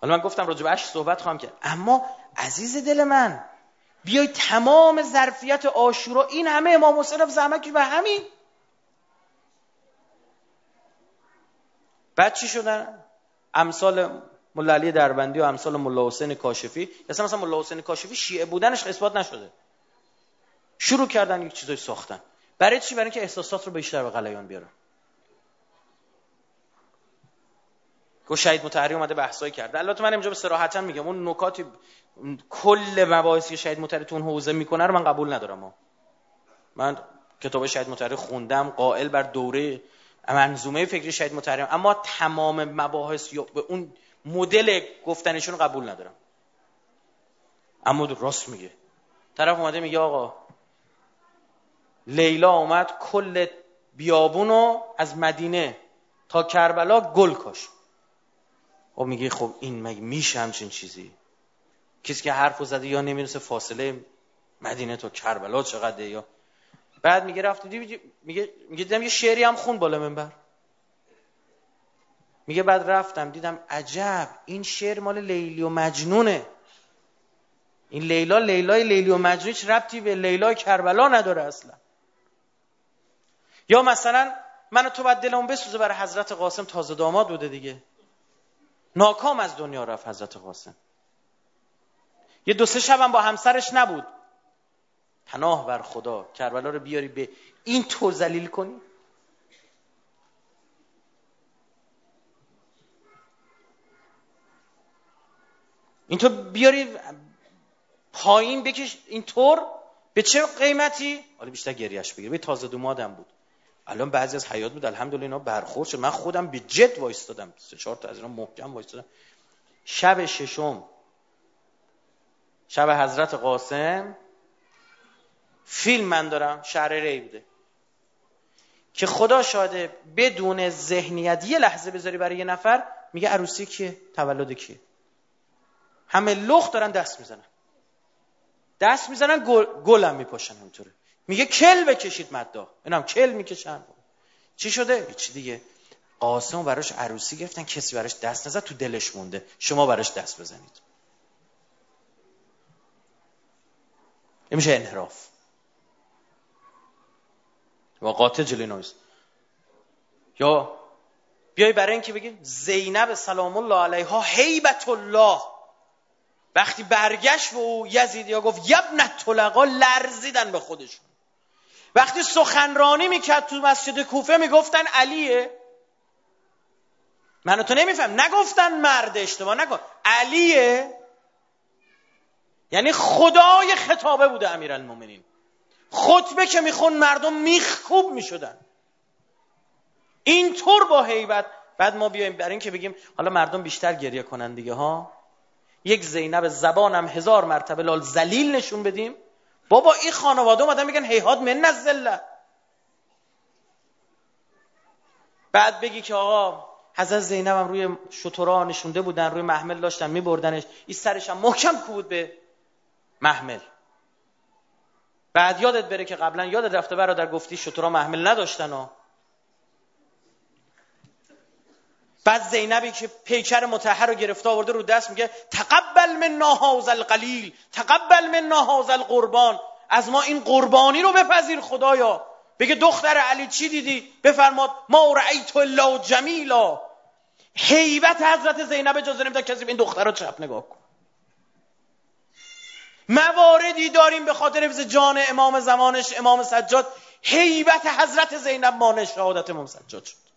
حالا من گفتم راجع بهش صحبت خواهم کرد. اما عزیز دل من بیای تمام ظرفیت آشورا این همه امام حسین زحمت به همین. بعد چی شدن امثال مولا علی دربندی و امثال مولا حسین کاشفی. مثلا مثلا مولا حسین کاشفی شیعه بودنش اثبات نشده. شروع کردن یک چیزای ساختن. برای چی؟ برای اینکه احساسات رو بیشتر به غلیان بیارن. گو شهید متحری اومده بحثایی کرده. البته من اینجا به صراحتا میگم اون نکاتی کل مباحثی که شهید متحری تو اون حوزه می‌کنه رو من قبول ندارم. من کتاب شهید متحری خوندم قائل بر دوره منظومه فکری شهید متحری. اما تمام مباحث یا به اون مدل گفتنشون قبول ندارم. اما راست میگه. طرف اومده میگه آقا لیلا اومد کل بیابونو از مدینه تا کربلا گل کاش خب میگه خب این مگه میشه همچین چیزی؟ کسی که حرف زده یا نمی‌رسه فاصله مدینه تا کربلا چقدره یا بعد میگه رفت میگه میگه دیدم یه شعری هم خون بالا منبر. میگه بعد رفتم دیدم عجب این شعر مال لیلی و مجنونه. این لیلا لیلای لیلی و مجنون هیچ ربطی به لیلای کربلا نداره اصلا. یا مثلا من تو باید دلمون بسوزه برای حضرت قاسم تازه داماد بوده دیگه. ناکام از دنیا رفت حضرت قاسم. یه دو سه شبم با همسرش نبود. پناه بر خدا کربلا رو بیاری به این تو زلیل کنی. این تو بیاری پایین بکش اینطور به چه قیمتی؟ حالا بیشتر گریش بگیر. به تازه دومادم بود. الان بعضی از حیات بود الحمدلله اینا برخورد شد. من خودم به جد وایستادم. سه چهار تا از اینا محکم وایستادم. شب ششم. شب حضرت قاسم. فیلم من دارم شهر ری بوده. که خدا شاده بدون ذهنیت یه لحظه بذاری برای یه نفر میگه عروسی کیه؟ تولد کیه؟ همه لخت دارن دست می‌زنن. دست می‌زنن گل گلم میپاشن همینطوره. میگه کل بکشید مدا اینم کل می‌کشن. چی شده؟ چی دیگه. قاسم براش عروسی گرفتن کسی براش دست نزد تو دلش مونده. شما براش دست بزنید. این میشه انحراف. و قاطع جلوی نویز یا بیای برای اینکه بگی زینب سلام الله علیها هیبت الله وقتی برگشت به او یزید یا گفت یبن طلقا لرزیدن به خودشون. وقتی سخنرانی می‌کرد تو مسجد کوفه می‌گفتن علیه. منو تو نمیفهم. نگفتن مرد اشتباه. نکن علیه. یعنی خدای خطابه بوده امیرالمومنین. خطبه که میخون مردم میخکوب می‌شدن. اینطور با حیبت. بعد ما بیایم برای اینکه بگیم حالا مردم بیشتر گریه کنن دیگه ها؟ یک زینب زبانم هزار مرتبه لال زلیل نشون بدیم. بابا این خانواده اومدن میگن هیهاد من نزله. بعد بگی که آقا حضرت زینب هم روی شطورا نشونده بودن روی محمل داشتن میبردنش. این سرش هم محکم کوبود به محمل. بعد یادت بره که قبلا یادت رفته برادر گفتی شطورا محمل نداشتن ها بعد زینبی که پیکر متحر رو گرفته آورده رو دست میگه تقبل من ناهاز القلیل تقبل من ناهاز القربان. از ما این قربانی رو بپذیر خدایا. بگه دختر علی چی دیدی؟ بفرماد ما رأیت الا جمیلا. حیبت حضرت زینب اجازه نمیده کسی این دختر رو چپ نگاه کن مواردی داریم به خاطر حفظ جان امام زمانش امام سجاد. حیبت حضرت زینب مانع شهادت امام سجاد شد.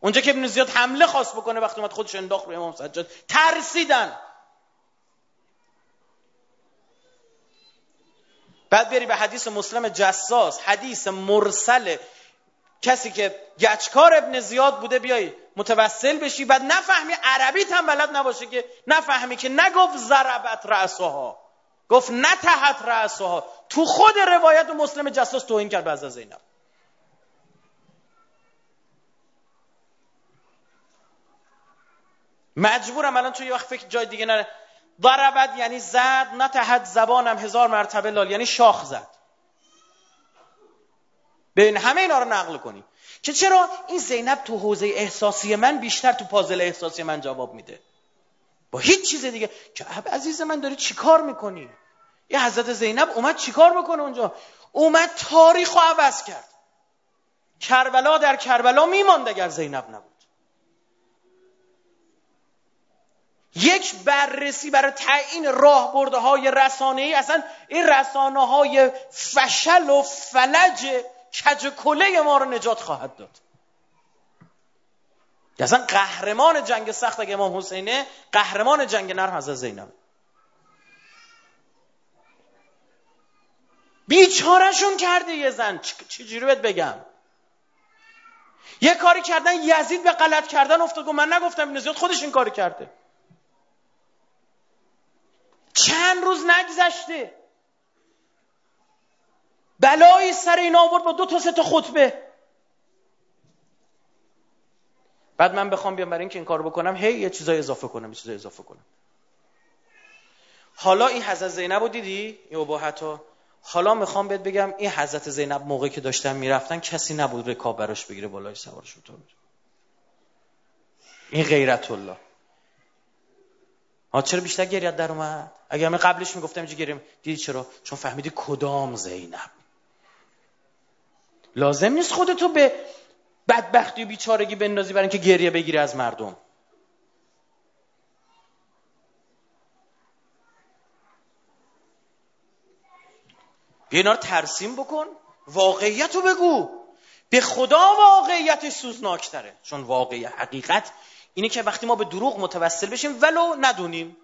اونجا که ابن زیاد حمله خواست بکنه وقتی اومد خودش انداخت روی امام سجاد ترسیدن. بعد بری به حدیث مسلم جساس حدیث مرسل. کسی که گچکار ابن زیاد بوده بیای متوسل بشی بعد نفهمی عربی هم بلد نباشه که نفهمی که نگفت ضربت رأسها. گفت نتحت رأسها. تو خود روایت مسلم جساس توهین کرد به زینب. مجبورم الان توی وقت فکر جای دیگه نره. ضربت یعنی زد نتحت زبانم هزار مرتبه لال یعنی شاخ زد. ببین همه اینا رو نقل کنیم. که چرا؟ این زینب تو حوزه احساسی من بیشتر تو پازل احساسی من جواب میده. با هیچ چیز دیگه. که عزیز من داری چیکار می‌کنی؟ یه حضرت زینب اومد چیکار می‌کنه اونجا؟ اومد تاریخ رو عوض کرد. کربلا در کربلا میماند اگر زینب نبود. یک بررسی برای تعیین راه برده های رسانه ای اصلا این رسانه های فشل و فلج کج کله ما رو نجات خواهد داد. اصلا قهرمان جنگ سخت اگه امام حسینه قهرمان جنگ نرم حضرت زینب. بیچارشون کرده یه زن. چجوری بهت بگم؟ یه کاری کردن یزید به غلط کردن افتاد. من نگفتم این زیاد خودش این کاری کرده. چند روز نگذشته. بلایی سر این آورد با دو تا سه تا خطبه. بعد من بخوام بیام برای اینکه این کار بکنم هی یه چیزای اضافه کنم یه چیزای اضافه کنم. حالا این حضرت زینب رو دیدی؟ این اباحت حالا می‌خوام بهت بگم این حضرت زینب موقعی که داشتن می‌رفتن کسی نبود رکاب براش بگیره بالای سوارش تو این غیرت الله. ها چرا بیشتر گریت در اومد؟ اگر من قبلش می‌گفتم اینجا گریم. دیدی چرا؟ چون فهمیدی کدام زینب. لازم نیست خودتو به بدبختی و بیچارگی بندازی برای اینکه گریه بگیری از مردم. بیا ترسیم بکن. واقعیت رو بگو. به خدا واقعیتش سوزناکتره. چون واقعی حقیقت اینه که وقتی ما به دروغ متوسل بشیم ولو ندونیم.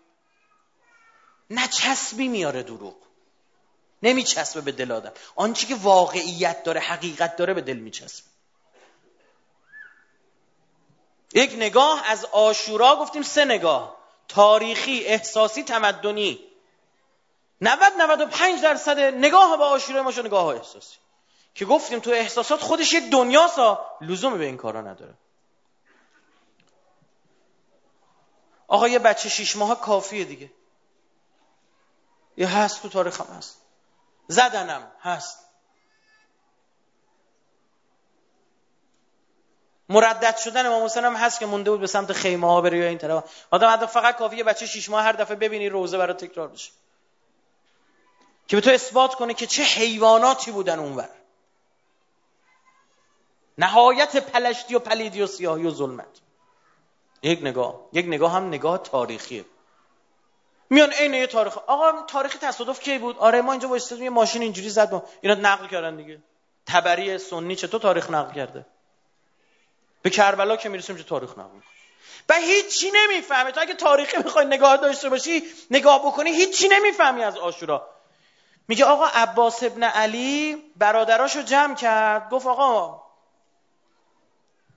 نچسبی میاره دروغ. نمیچسبه به دل آدم. آنچه که واقعیت داره حقیقت داره به دل میچسبه. یک نگاه از آشورا گفتیم سه نگاه. تاریخی احساسی تمدنی. 90 95 درصد نگاه به آشورا ما نگاه احساسی. که گفتیم تو احساسات خودش یک دنیاسا لزومی به این کارا نداره. آقا یه بچه شیش ماه کافیه دیگه. یه هست تو تاریخ هم هست. زدنم هست. مردد شدن امام حسین هم هست که مونده بود به سمت خیمه ها بره یا این طرف آدم فقط کافیه یه بچه شیش ماه هر دفعه ببینی روزه برای تکرار بشه. که به تو اثبات کنه که چه حیواناتی بودن اونور. نهایت پلشتی و پلیدی و سیاهی و ظلمت. یک نگاه یک نگاه هم نگاه تاریخیه. میان عین یه تاریخ. آقا تاریخ تصادف کی بود؟ آره ما اینجا وایسادیم یه ماشین اینجوری زد ما اینا نقل کردن دیگه. تبری سنی چطور تاریخ نقل کرده؟ به کربلا که می‌رسیم چه تاریخ نقل و هیچی نمی‌فهمه. تو اگه تاریخی می‌خوای نگاه داشته باشی نگاه بکنی هیچی نمی‌فهمی از آشورا. میگه آقا عباس ابن علی برادراشو جمع کرد. گفت آقا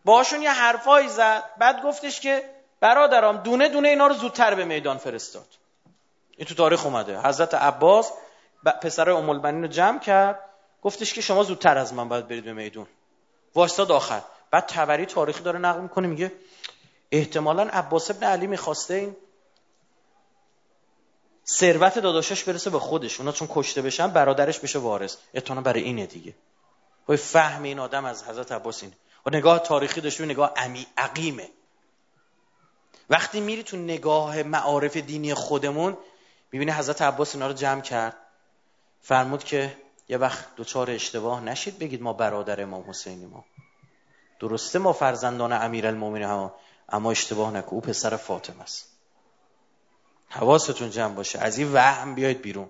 باشون یه حرفایی زد. بعد گفتش که برادرام دونه دونه اینا رو زودتر به میدان فرستاد. این تو تاریخ اومده. حضرت عباس پسر ام رو جمع کرد. گفتش که شما زودتر از من باید برید به میدون. واسطاد آخر. بعد تبری تاریخی داره نقل می‌کنه میگه احتمالا عباس ابن علی می‌خواسته این ثروت داداشش برسه به خودش. اونا چون کشته بشن برادرش بشه وارث. احتمالا برای اینه دیگه. فهم این آدم از حضرت عباس اینه. و نگاه تاریخی داشته نگاه امی عقیمه. وقتی میری تو نگاه معارف دینی خودمون می‌بینی حضرت عباس اینا رو جمع کرد. فرمود که یه وقت دوچار اشتباه نشید بگید ما برادر امام حسینی ما درسته ما فرزندان امیرالمومنین هم اما اشتباه نکن. او پسر فاطمه است. حواستون جمع باشه. از این وهم بیاید بیرون.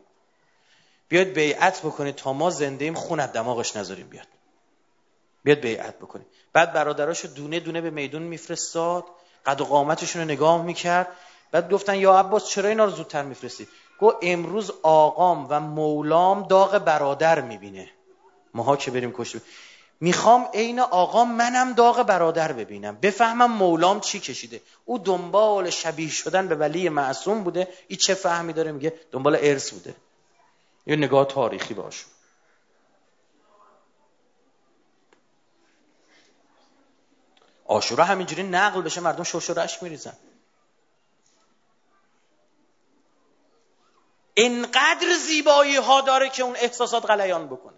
بیاید بیعت بکنید تا ما زنده ایم خون از دماغش نذاریم بیاد. بیاد بیعت بکنید. بعد برادراشو دونه دونه به میدون میفرستاد قد و قامتشون رو نگاه می‌کرد. بعد گفتن یا عباس چرا اینا رو زودتر میفرستی؟ گو امروز آقام و مولام داغ برادر می‌بینه. ماها که بریم کشت می‌خوام عین آقام منم داغ برادر ببینم. بفهمم مولام چی کشیده. او دنبال شبیه شدن به ولی معصوم بوده. این چه فهمی داره؟ میگه دنبال ارث بوده. یه نگاه تاریخی باش. آشورا همینجوری نقل بشه مردم شوش و میریزن. انقدر زیبایی ها داره که اون احساسات غلیان بکنه.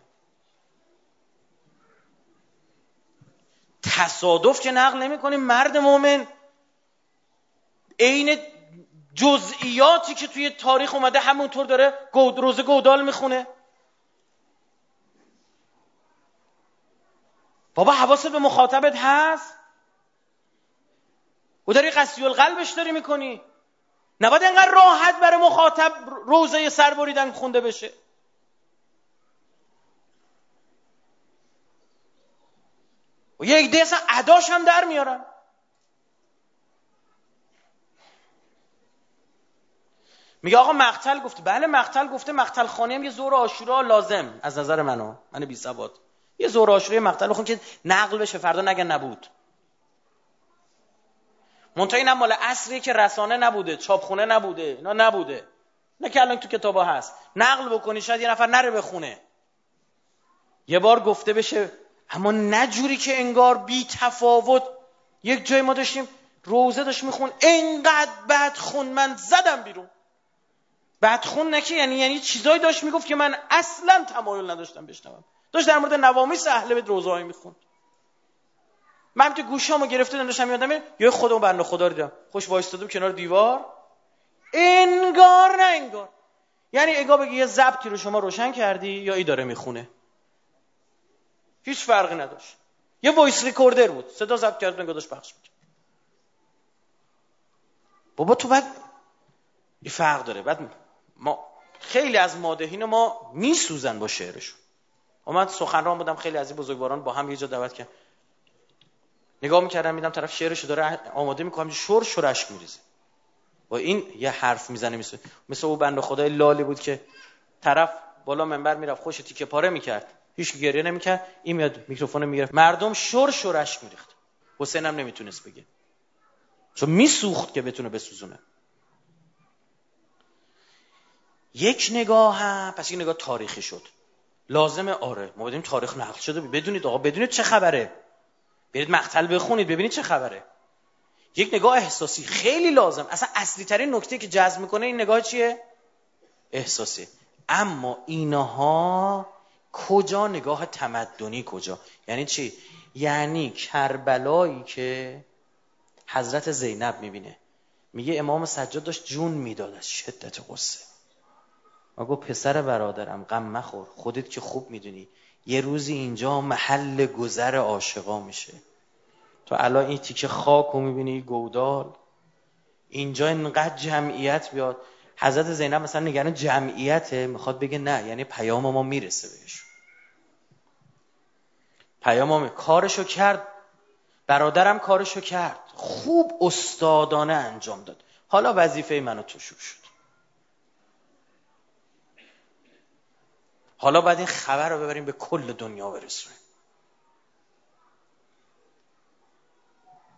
تصادف که نقل نمی کنیم مرد مؤمن عین جزئیاتی که توی تاریخ اومده همونطور داره روزه گودال می‌خونه. بابا حواست به مخاطبت هست؟ و داری قصی القلبش داری می‌کنی. نباید انقدر راحت برای مخاطب روزه سر بریدن خونده بشه. و یک دیسه عداش هم در میارن. میگه آقا مقتل گفته بله مقتل گفته مقتل خانه هم یه زور آشورا لازم از نظر منو من بی سواد یه زور آشورای مقتل بخون که نقل بشه فردا نگه نبود. منتها اینم مال اصری که رسانه نبوده چاپخونه نبوده اینا نبوده. نه که الان تو کتابا هست. نقل بکنی شاید یه نفر نره بخونه. یه بار گفته بشه اما نجوری که انگار بی تفاوت. یک جای ما داشتیم روزه داشت میخون انقدر بد خون. من زدم بیرون. بدخون نکه یعنی یعنی چیزایی داشت می‌گفت که من اصلا تمایل نداشتم بشنوم. داشت در مورد نوامیس اهل بیت روزهایی می‌خوند. من که گوشامو گرفته داشتم یادمه یه خودمو بنده خدا رو دیدم خوش وایستادم کنار دیوار. انگار نه انگار. یعنی اگه بگی یه ضبطی رو شما روشن کردی یا ای داره می‌خونه. هیچ فرقی نداشت. یه وایس ریکوردر بود. صدا ضبط کرد نگاه داشت پخش می‌کرد. بابا تو بعد این فرق داره. بعد ما خیلی از مادهین ما میسوزن با شعرشون. من سخنران بودم خیلی از این بزرگواران با هم یه جا دعوت کرد نگاه می‌کردم میدم طرف شعرشو داره آماده می‌کنم شور شورش میریزه. و این یه حرف می‌زنه مثل مثل او بند خدای لالی بود که طرف بالا منبر می‌رفت خوش تیکه پاره می‌کرد. هیچ گریه نمی‌کرد این میاد میکروفون می‌گرفت. مردم شور شورش میریخت. حسینم نمی‌تونست بگه. چون میسوخت که بتونه بسوزونه. یک نگاه هم پس یک نگاه تاریخی شد. لازمه آره. ما بدیم تاریخ نقل شده بدونید آقا بدونید چه خبره. برید مقتل بخونید ببینید چه خبره. یک نگاه احساسی خیلی لازم. اصلا اصلی ترین نکته که جذب می‌کنه این نگاه چیه؟ احساسی. اما اینها کجا نگاه تمدنی کجا؟ یعنی چی؟ یعنی کربلایی که حضرت زینب می‌بینه. میگه امام سجاد داشت جون می‌داد از شدت قصه و گفت پسر برادرم غم مخور. خودت که خوب می‌دونی. یه روزی اینجا محل گذر عاشقا میشه. تو الان این تیکه خاک رو می‌بینی گودال. اینجا اینقدر جمعیت بیاد. حضرت زینب مثلا نگران جمعیته می‌خواد بگه نه یعنی پیام ما می‌رسه بهش. پیام ما کارشو کرد. برادرم کارشو کرد. خوب استادانه انجام داد. حالا وظیفه منو تو شد. حالا باید این خبر رو ببریم به کل دنیا برسونیم.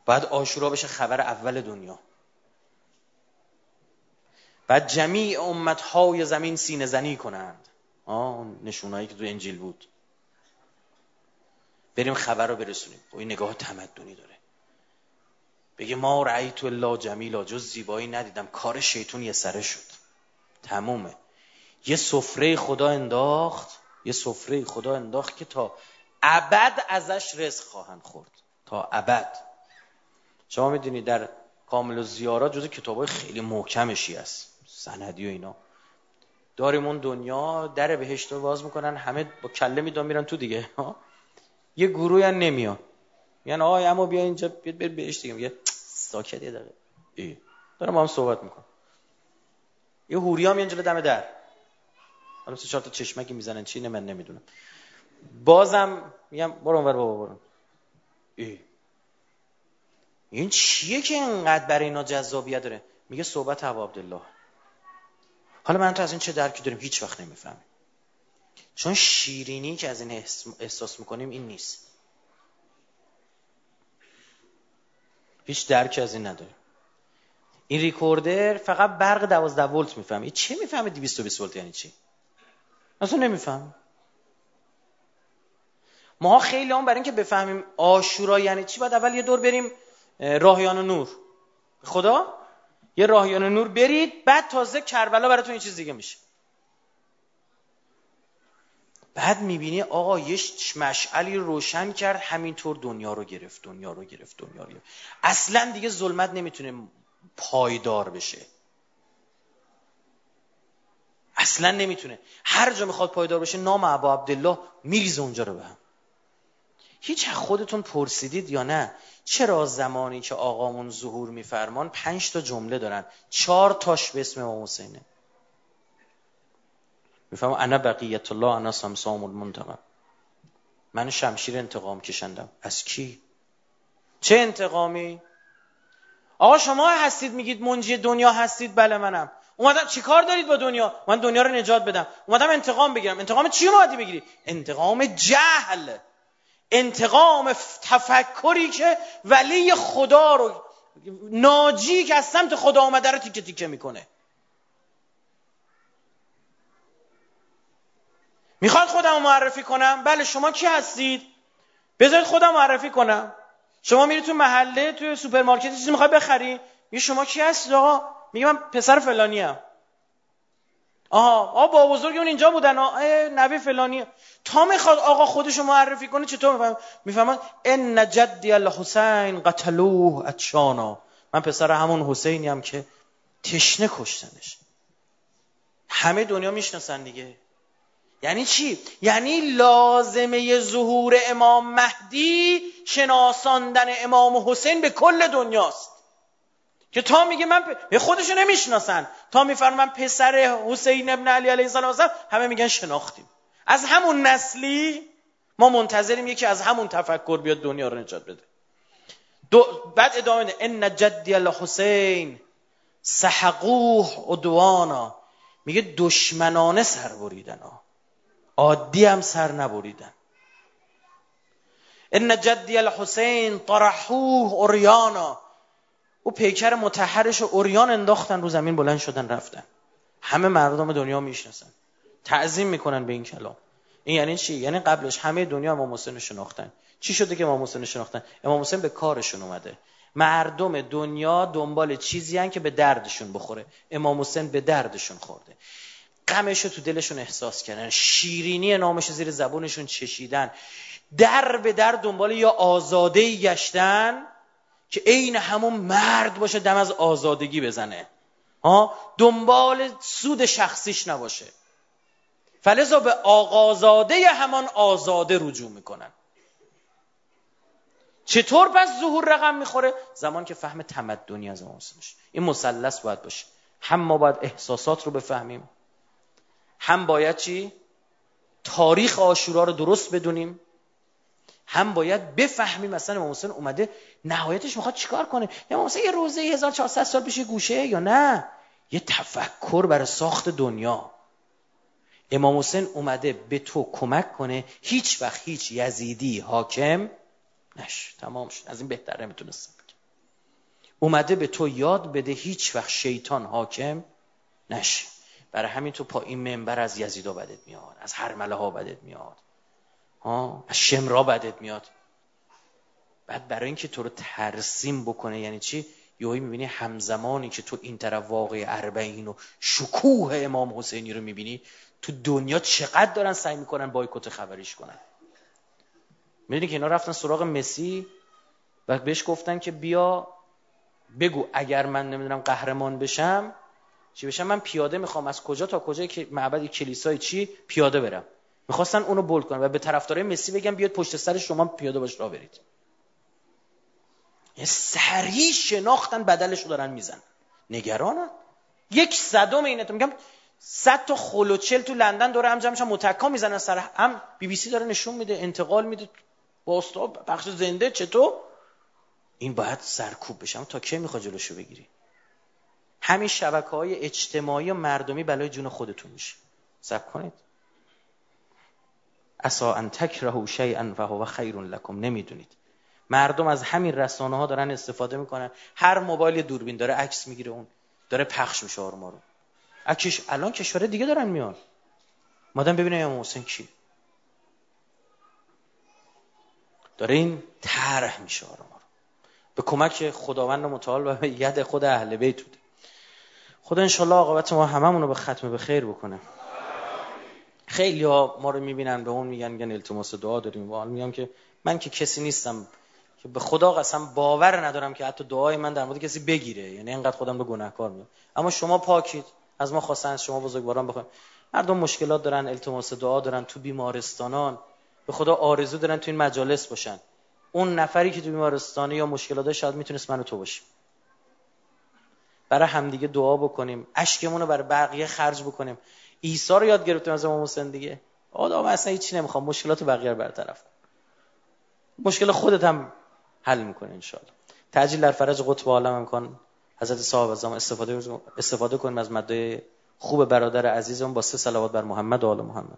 باید آشورا بشه خبر اول دنیا. بعد جمیع امتهای زمین سینه زنی کنند. آه نشونایی که تو انجیل بود. بریم خبر رو برسونیم. با این نگاه تمدنی داره. بگه ما رأیت الله جمیلا. جز زیبایی ندیدم. کار شیطون یه سره شد. تمومه. یه سفره خدا انداخت یه سفره خدا انداخت که تا ابد ازش رزق خواهند خورد. تا ابد. شما می‌دونید در کامل و زیارات جز کتاب خیلی محکمشی است سندی و اینا. داریم اون دنیا در بهشت رو باز می‌کنن همه با کله میدون میرن تو دیگه. یه گروه هم نمیان. میگن آقای اما بیا اینجا بیاد بر بهشت دیگه. میگه ساکت یه دقیقه. دارم با هم صحبت میکن یه هوری هم اینجا دم در. حالا سه چهار تا چشمکی می‌زنن. چی من نمی‌دونم. بازم میگم برو اونور بابا برو. ای. این چیه که اینقدر برای اینا جذابیت داره؟ میگه صحبت هوا عبدالله. حالا من تو از این چه درکی داریم هیچ وقت نمی‌فهمیم چون شیرینی که از این احساس می‌کنیم این نیست. هیچ درکی از این نداریم. این ریکوردر فقط برق 12 ولت می‌فهمه. چه می‌فهمه 220 ولت یعنی چی؟ اصلا نمیفهم. ما خیلی هم برای اینکه بفهمیم آشورا یعنی چی باید اول یه دور بریم راهیان نور. خدا؟ یه راهیان نور برید بعد تازه کربلا براتون یه چیز دیگه میشه. بعد می‌بینی آقا یه مشعلی روشن کرد همینطور دنیا رو گرفت دنیا رو گرفت دنیا رو گرفت. اصلا دیگه ظلمت نمی‌تونه پایدار بشه. اصلا نمی‌تونه. هر جا می‌خواد پایدار بشه نام ابا عبدالله میریزه اونجا رو به هم هیچ خودتون پرسیدید یا نه؟ چرا زمانی که آقامون ظهور میفرمان پنج تا جمله دارن؟ چهار تاش به اسم امام حسینه. می‌فهمم؟ انا بقیت الله انا سمسام المنتقم من شمشیر انتقام کشندم. از کی؟ چه انتقامی؟ آقا شما هستید میگید منجی دنیا هستید؟ بله منم. اومدم چیکار دارید با دنیا؟ من دنیا رو نجات بدم. اومدم انتقام بگیرم. انتقام چی اومدی بگیری؟ انتقام جهل. انتقام تفکری که ولی خدا رو ناجی که از سمت خدا آمده رو تیکه تیکه می‌کنه. می‌خواد خودم معرفی کنم؟ بله شما کی هستید؟ بذارید خودم معرفی کنم. شما میری تو محله تو سوپرمارکت چیزی می‌خوای بخری؟ یه شما کی هستید آقا؟ میگه من پسر فلانی ام آها آقا با بزرگمون اینجا بودن. نوی فلانی. تا می‌خواد آقا خودشو معرفی کنه چطور میفهم می‌فهمن؟ ان جدی الحسین قتلوه اتشانا من پسر همون حسینی هم که تشنه کشتنش. همه دنیا می‌شناسن دیگه. یعنی چی؟ یعنی لازمه ظهور امام مهدی شناساندن امام حسین به کل دنیاست. که تا میگه من به خودشو نمی‌شناسن. تا میفرم من پسر حسین ابن علی علیه السلام همه میگن شناختیم. از همون نسلی ما منتظریم یکی از همون تفکر بیاد دنیا رو نجات بده. دو بعد ادامه ده ان جدی الحسین سحقوه ادوانا میگه دشمنانه سر بریدن عادی هم سر نبریدن. ان جدی الحسین طرحوه اوریانا او پیکر متحرش و اوریان انداختن رو زمین بلند شدن رفتن. همه مردم دنیا می‌شناسن. تعظیم می‌کنن به این کلام. این یعنی چی؟ یعنی قبلش همه دنیا امام حسین شناختن. چی شده که امام حسین شناختن؟ امام حسین به کارشون اومده. مردم دنیا دنبال چیزی هن که به دردشون بخوره. امام حسین به دردشون خورده. غمش تو دلشون احساس کردن. شیرینی نامش زیر زبونشون چشیدن. در به در دنبال یا آزاده گشتن. که عین همون مرد باشه دم از آزادگی بزنه. ها؟ دنبال سود شخصیش نباشه. فلزا به آقازاده همان آزاده رجوع می‌کنن. چطور پس ظهور رقم می‌خوره؟ زمان که فهم تمدنی از ما این مثلث باید باشه. هم ما باید احساسات رو بفهمیم. هم باید چی؟ تاریخ آشورا رو درست بدونیم. هم باید بفهمیم مثلا امام حسین اومده نهایتش می‌خواد چیکار کنه؟ یا مثلا یه روزه 1400 سال پیش گوشه یا نه؟ یه تفکر برای ساخت دنیا. امام حسین اومده به تو کمک کنه هیچ وقت هیچ یزیدی حاکم نش تمام شد. از این بهتر نمی‌تونستم اومده به تو یاد بده هیچ وقت شیطان حاکم نشه برای همین تو پا این منبر از یزیدا بدت میاد از هرمله ها بدت میاد. ها از شمرا بدت میاد. بعد برای اینکه تو رو ترسیم بکنه یعنی چی؟ یهویی می‌بینی همزمانی که تو این طرف واقع اربعین و شکوه امام حسینی رو می‌بینی تو دنیا چقدر دارن سعی می‌کنن بایکوت خبریش کنن. می‌دونی که اینا رفتن سراغ مسی و بهش گفتن که بیا بگو اگر من نمی‌دونم قهرمان بشم چی بشم؟ من پیاده می‌خوام. از کجا تا کجا؟ که معبد کلیسای چی؟ پیاده برم. می‌خواستن اونو بول کنن و به طرفدارای مسی بگم بیاد پشت سر شما پیاده باش را برید. سریع شناختن بدلشو دارن میزن نگرانن. یک صدم اینه تو میگم صد تا خلوچل تو لندن داره هم جمعشن متکا می‌زنن سر هم بی بی سی داره نشون میده انتقال میده. با بخش زنده چطور؟ این باید سرکوب بشه. تا کی می‌خواد جلوشو بگیری؟ همین شبکه های اجتماعی و مردمی بلای جون خودتون میشه. سب کنید. اسا ان تکرهوا شیئا فهو خیر لکم. نمی‌دونید. مردم از همین رسانه ها دارن استفاده می‌کنن. هر موبایل دوربین داره عکس می‌گیره اون داره پخش میشه آرما رو عکسش الان کشور دیگه دارن میان. مادم ببینه امام حسین کی. داره این طرح میشه آرما رو به کمک خداوند متعال و به ید خود اهل بیت بوده. خدا انشالله عاقبت ما هممون رو به ختم به خیر بکنه. خیلی ها ما رو می‌بینن به اون میگن میگن التماس دعا داریم. و میگم که من که کسی نیستم که به خدا قسم باور ندارم که حتی دعای من در مورد کسی بگیره. یعنی اینقدر خودم رو گناهکار می‌دونم اما شما پاکید. از ما خواستن شما بزرگواران بخوایم مردم مشکلات دارن التماس دعا دارن تو بیمارستانان. به خدا آرزو دارن تو این مجالس باشن. اون نفری که تو بیمارستانه یا مشکلات شاید می‌تونست من تو باشیم برای همدیگه دعا بکنیم. اشکمون رو برای بقیه خرج بکنیم. عیسی رو یاد گرفتیم از امام حسین دیگه. آدم اصلا هیچی نمی‌خوام. مشکلات بقیه رو برطرف مشکل خودت هم حل می‌کنه ان تعجیل در فرج قطب عالم امکان حضرت صاحب زمان استفاده استفاده کنیم از ماده خوب برادر عزیزمون با سه صلوات بر محمد و آل محمد.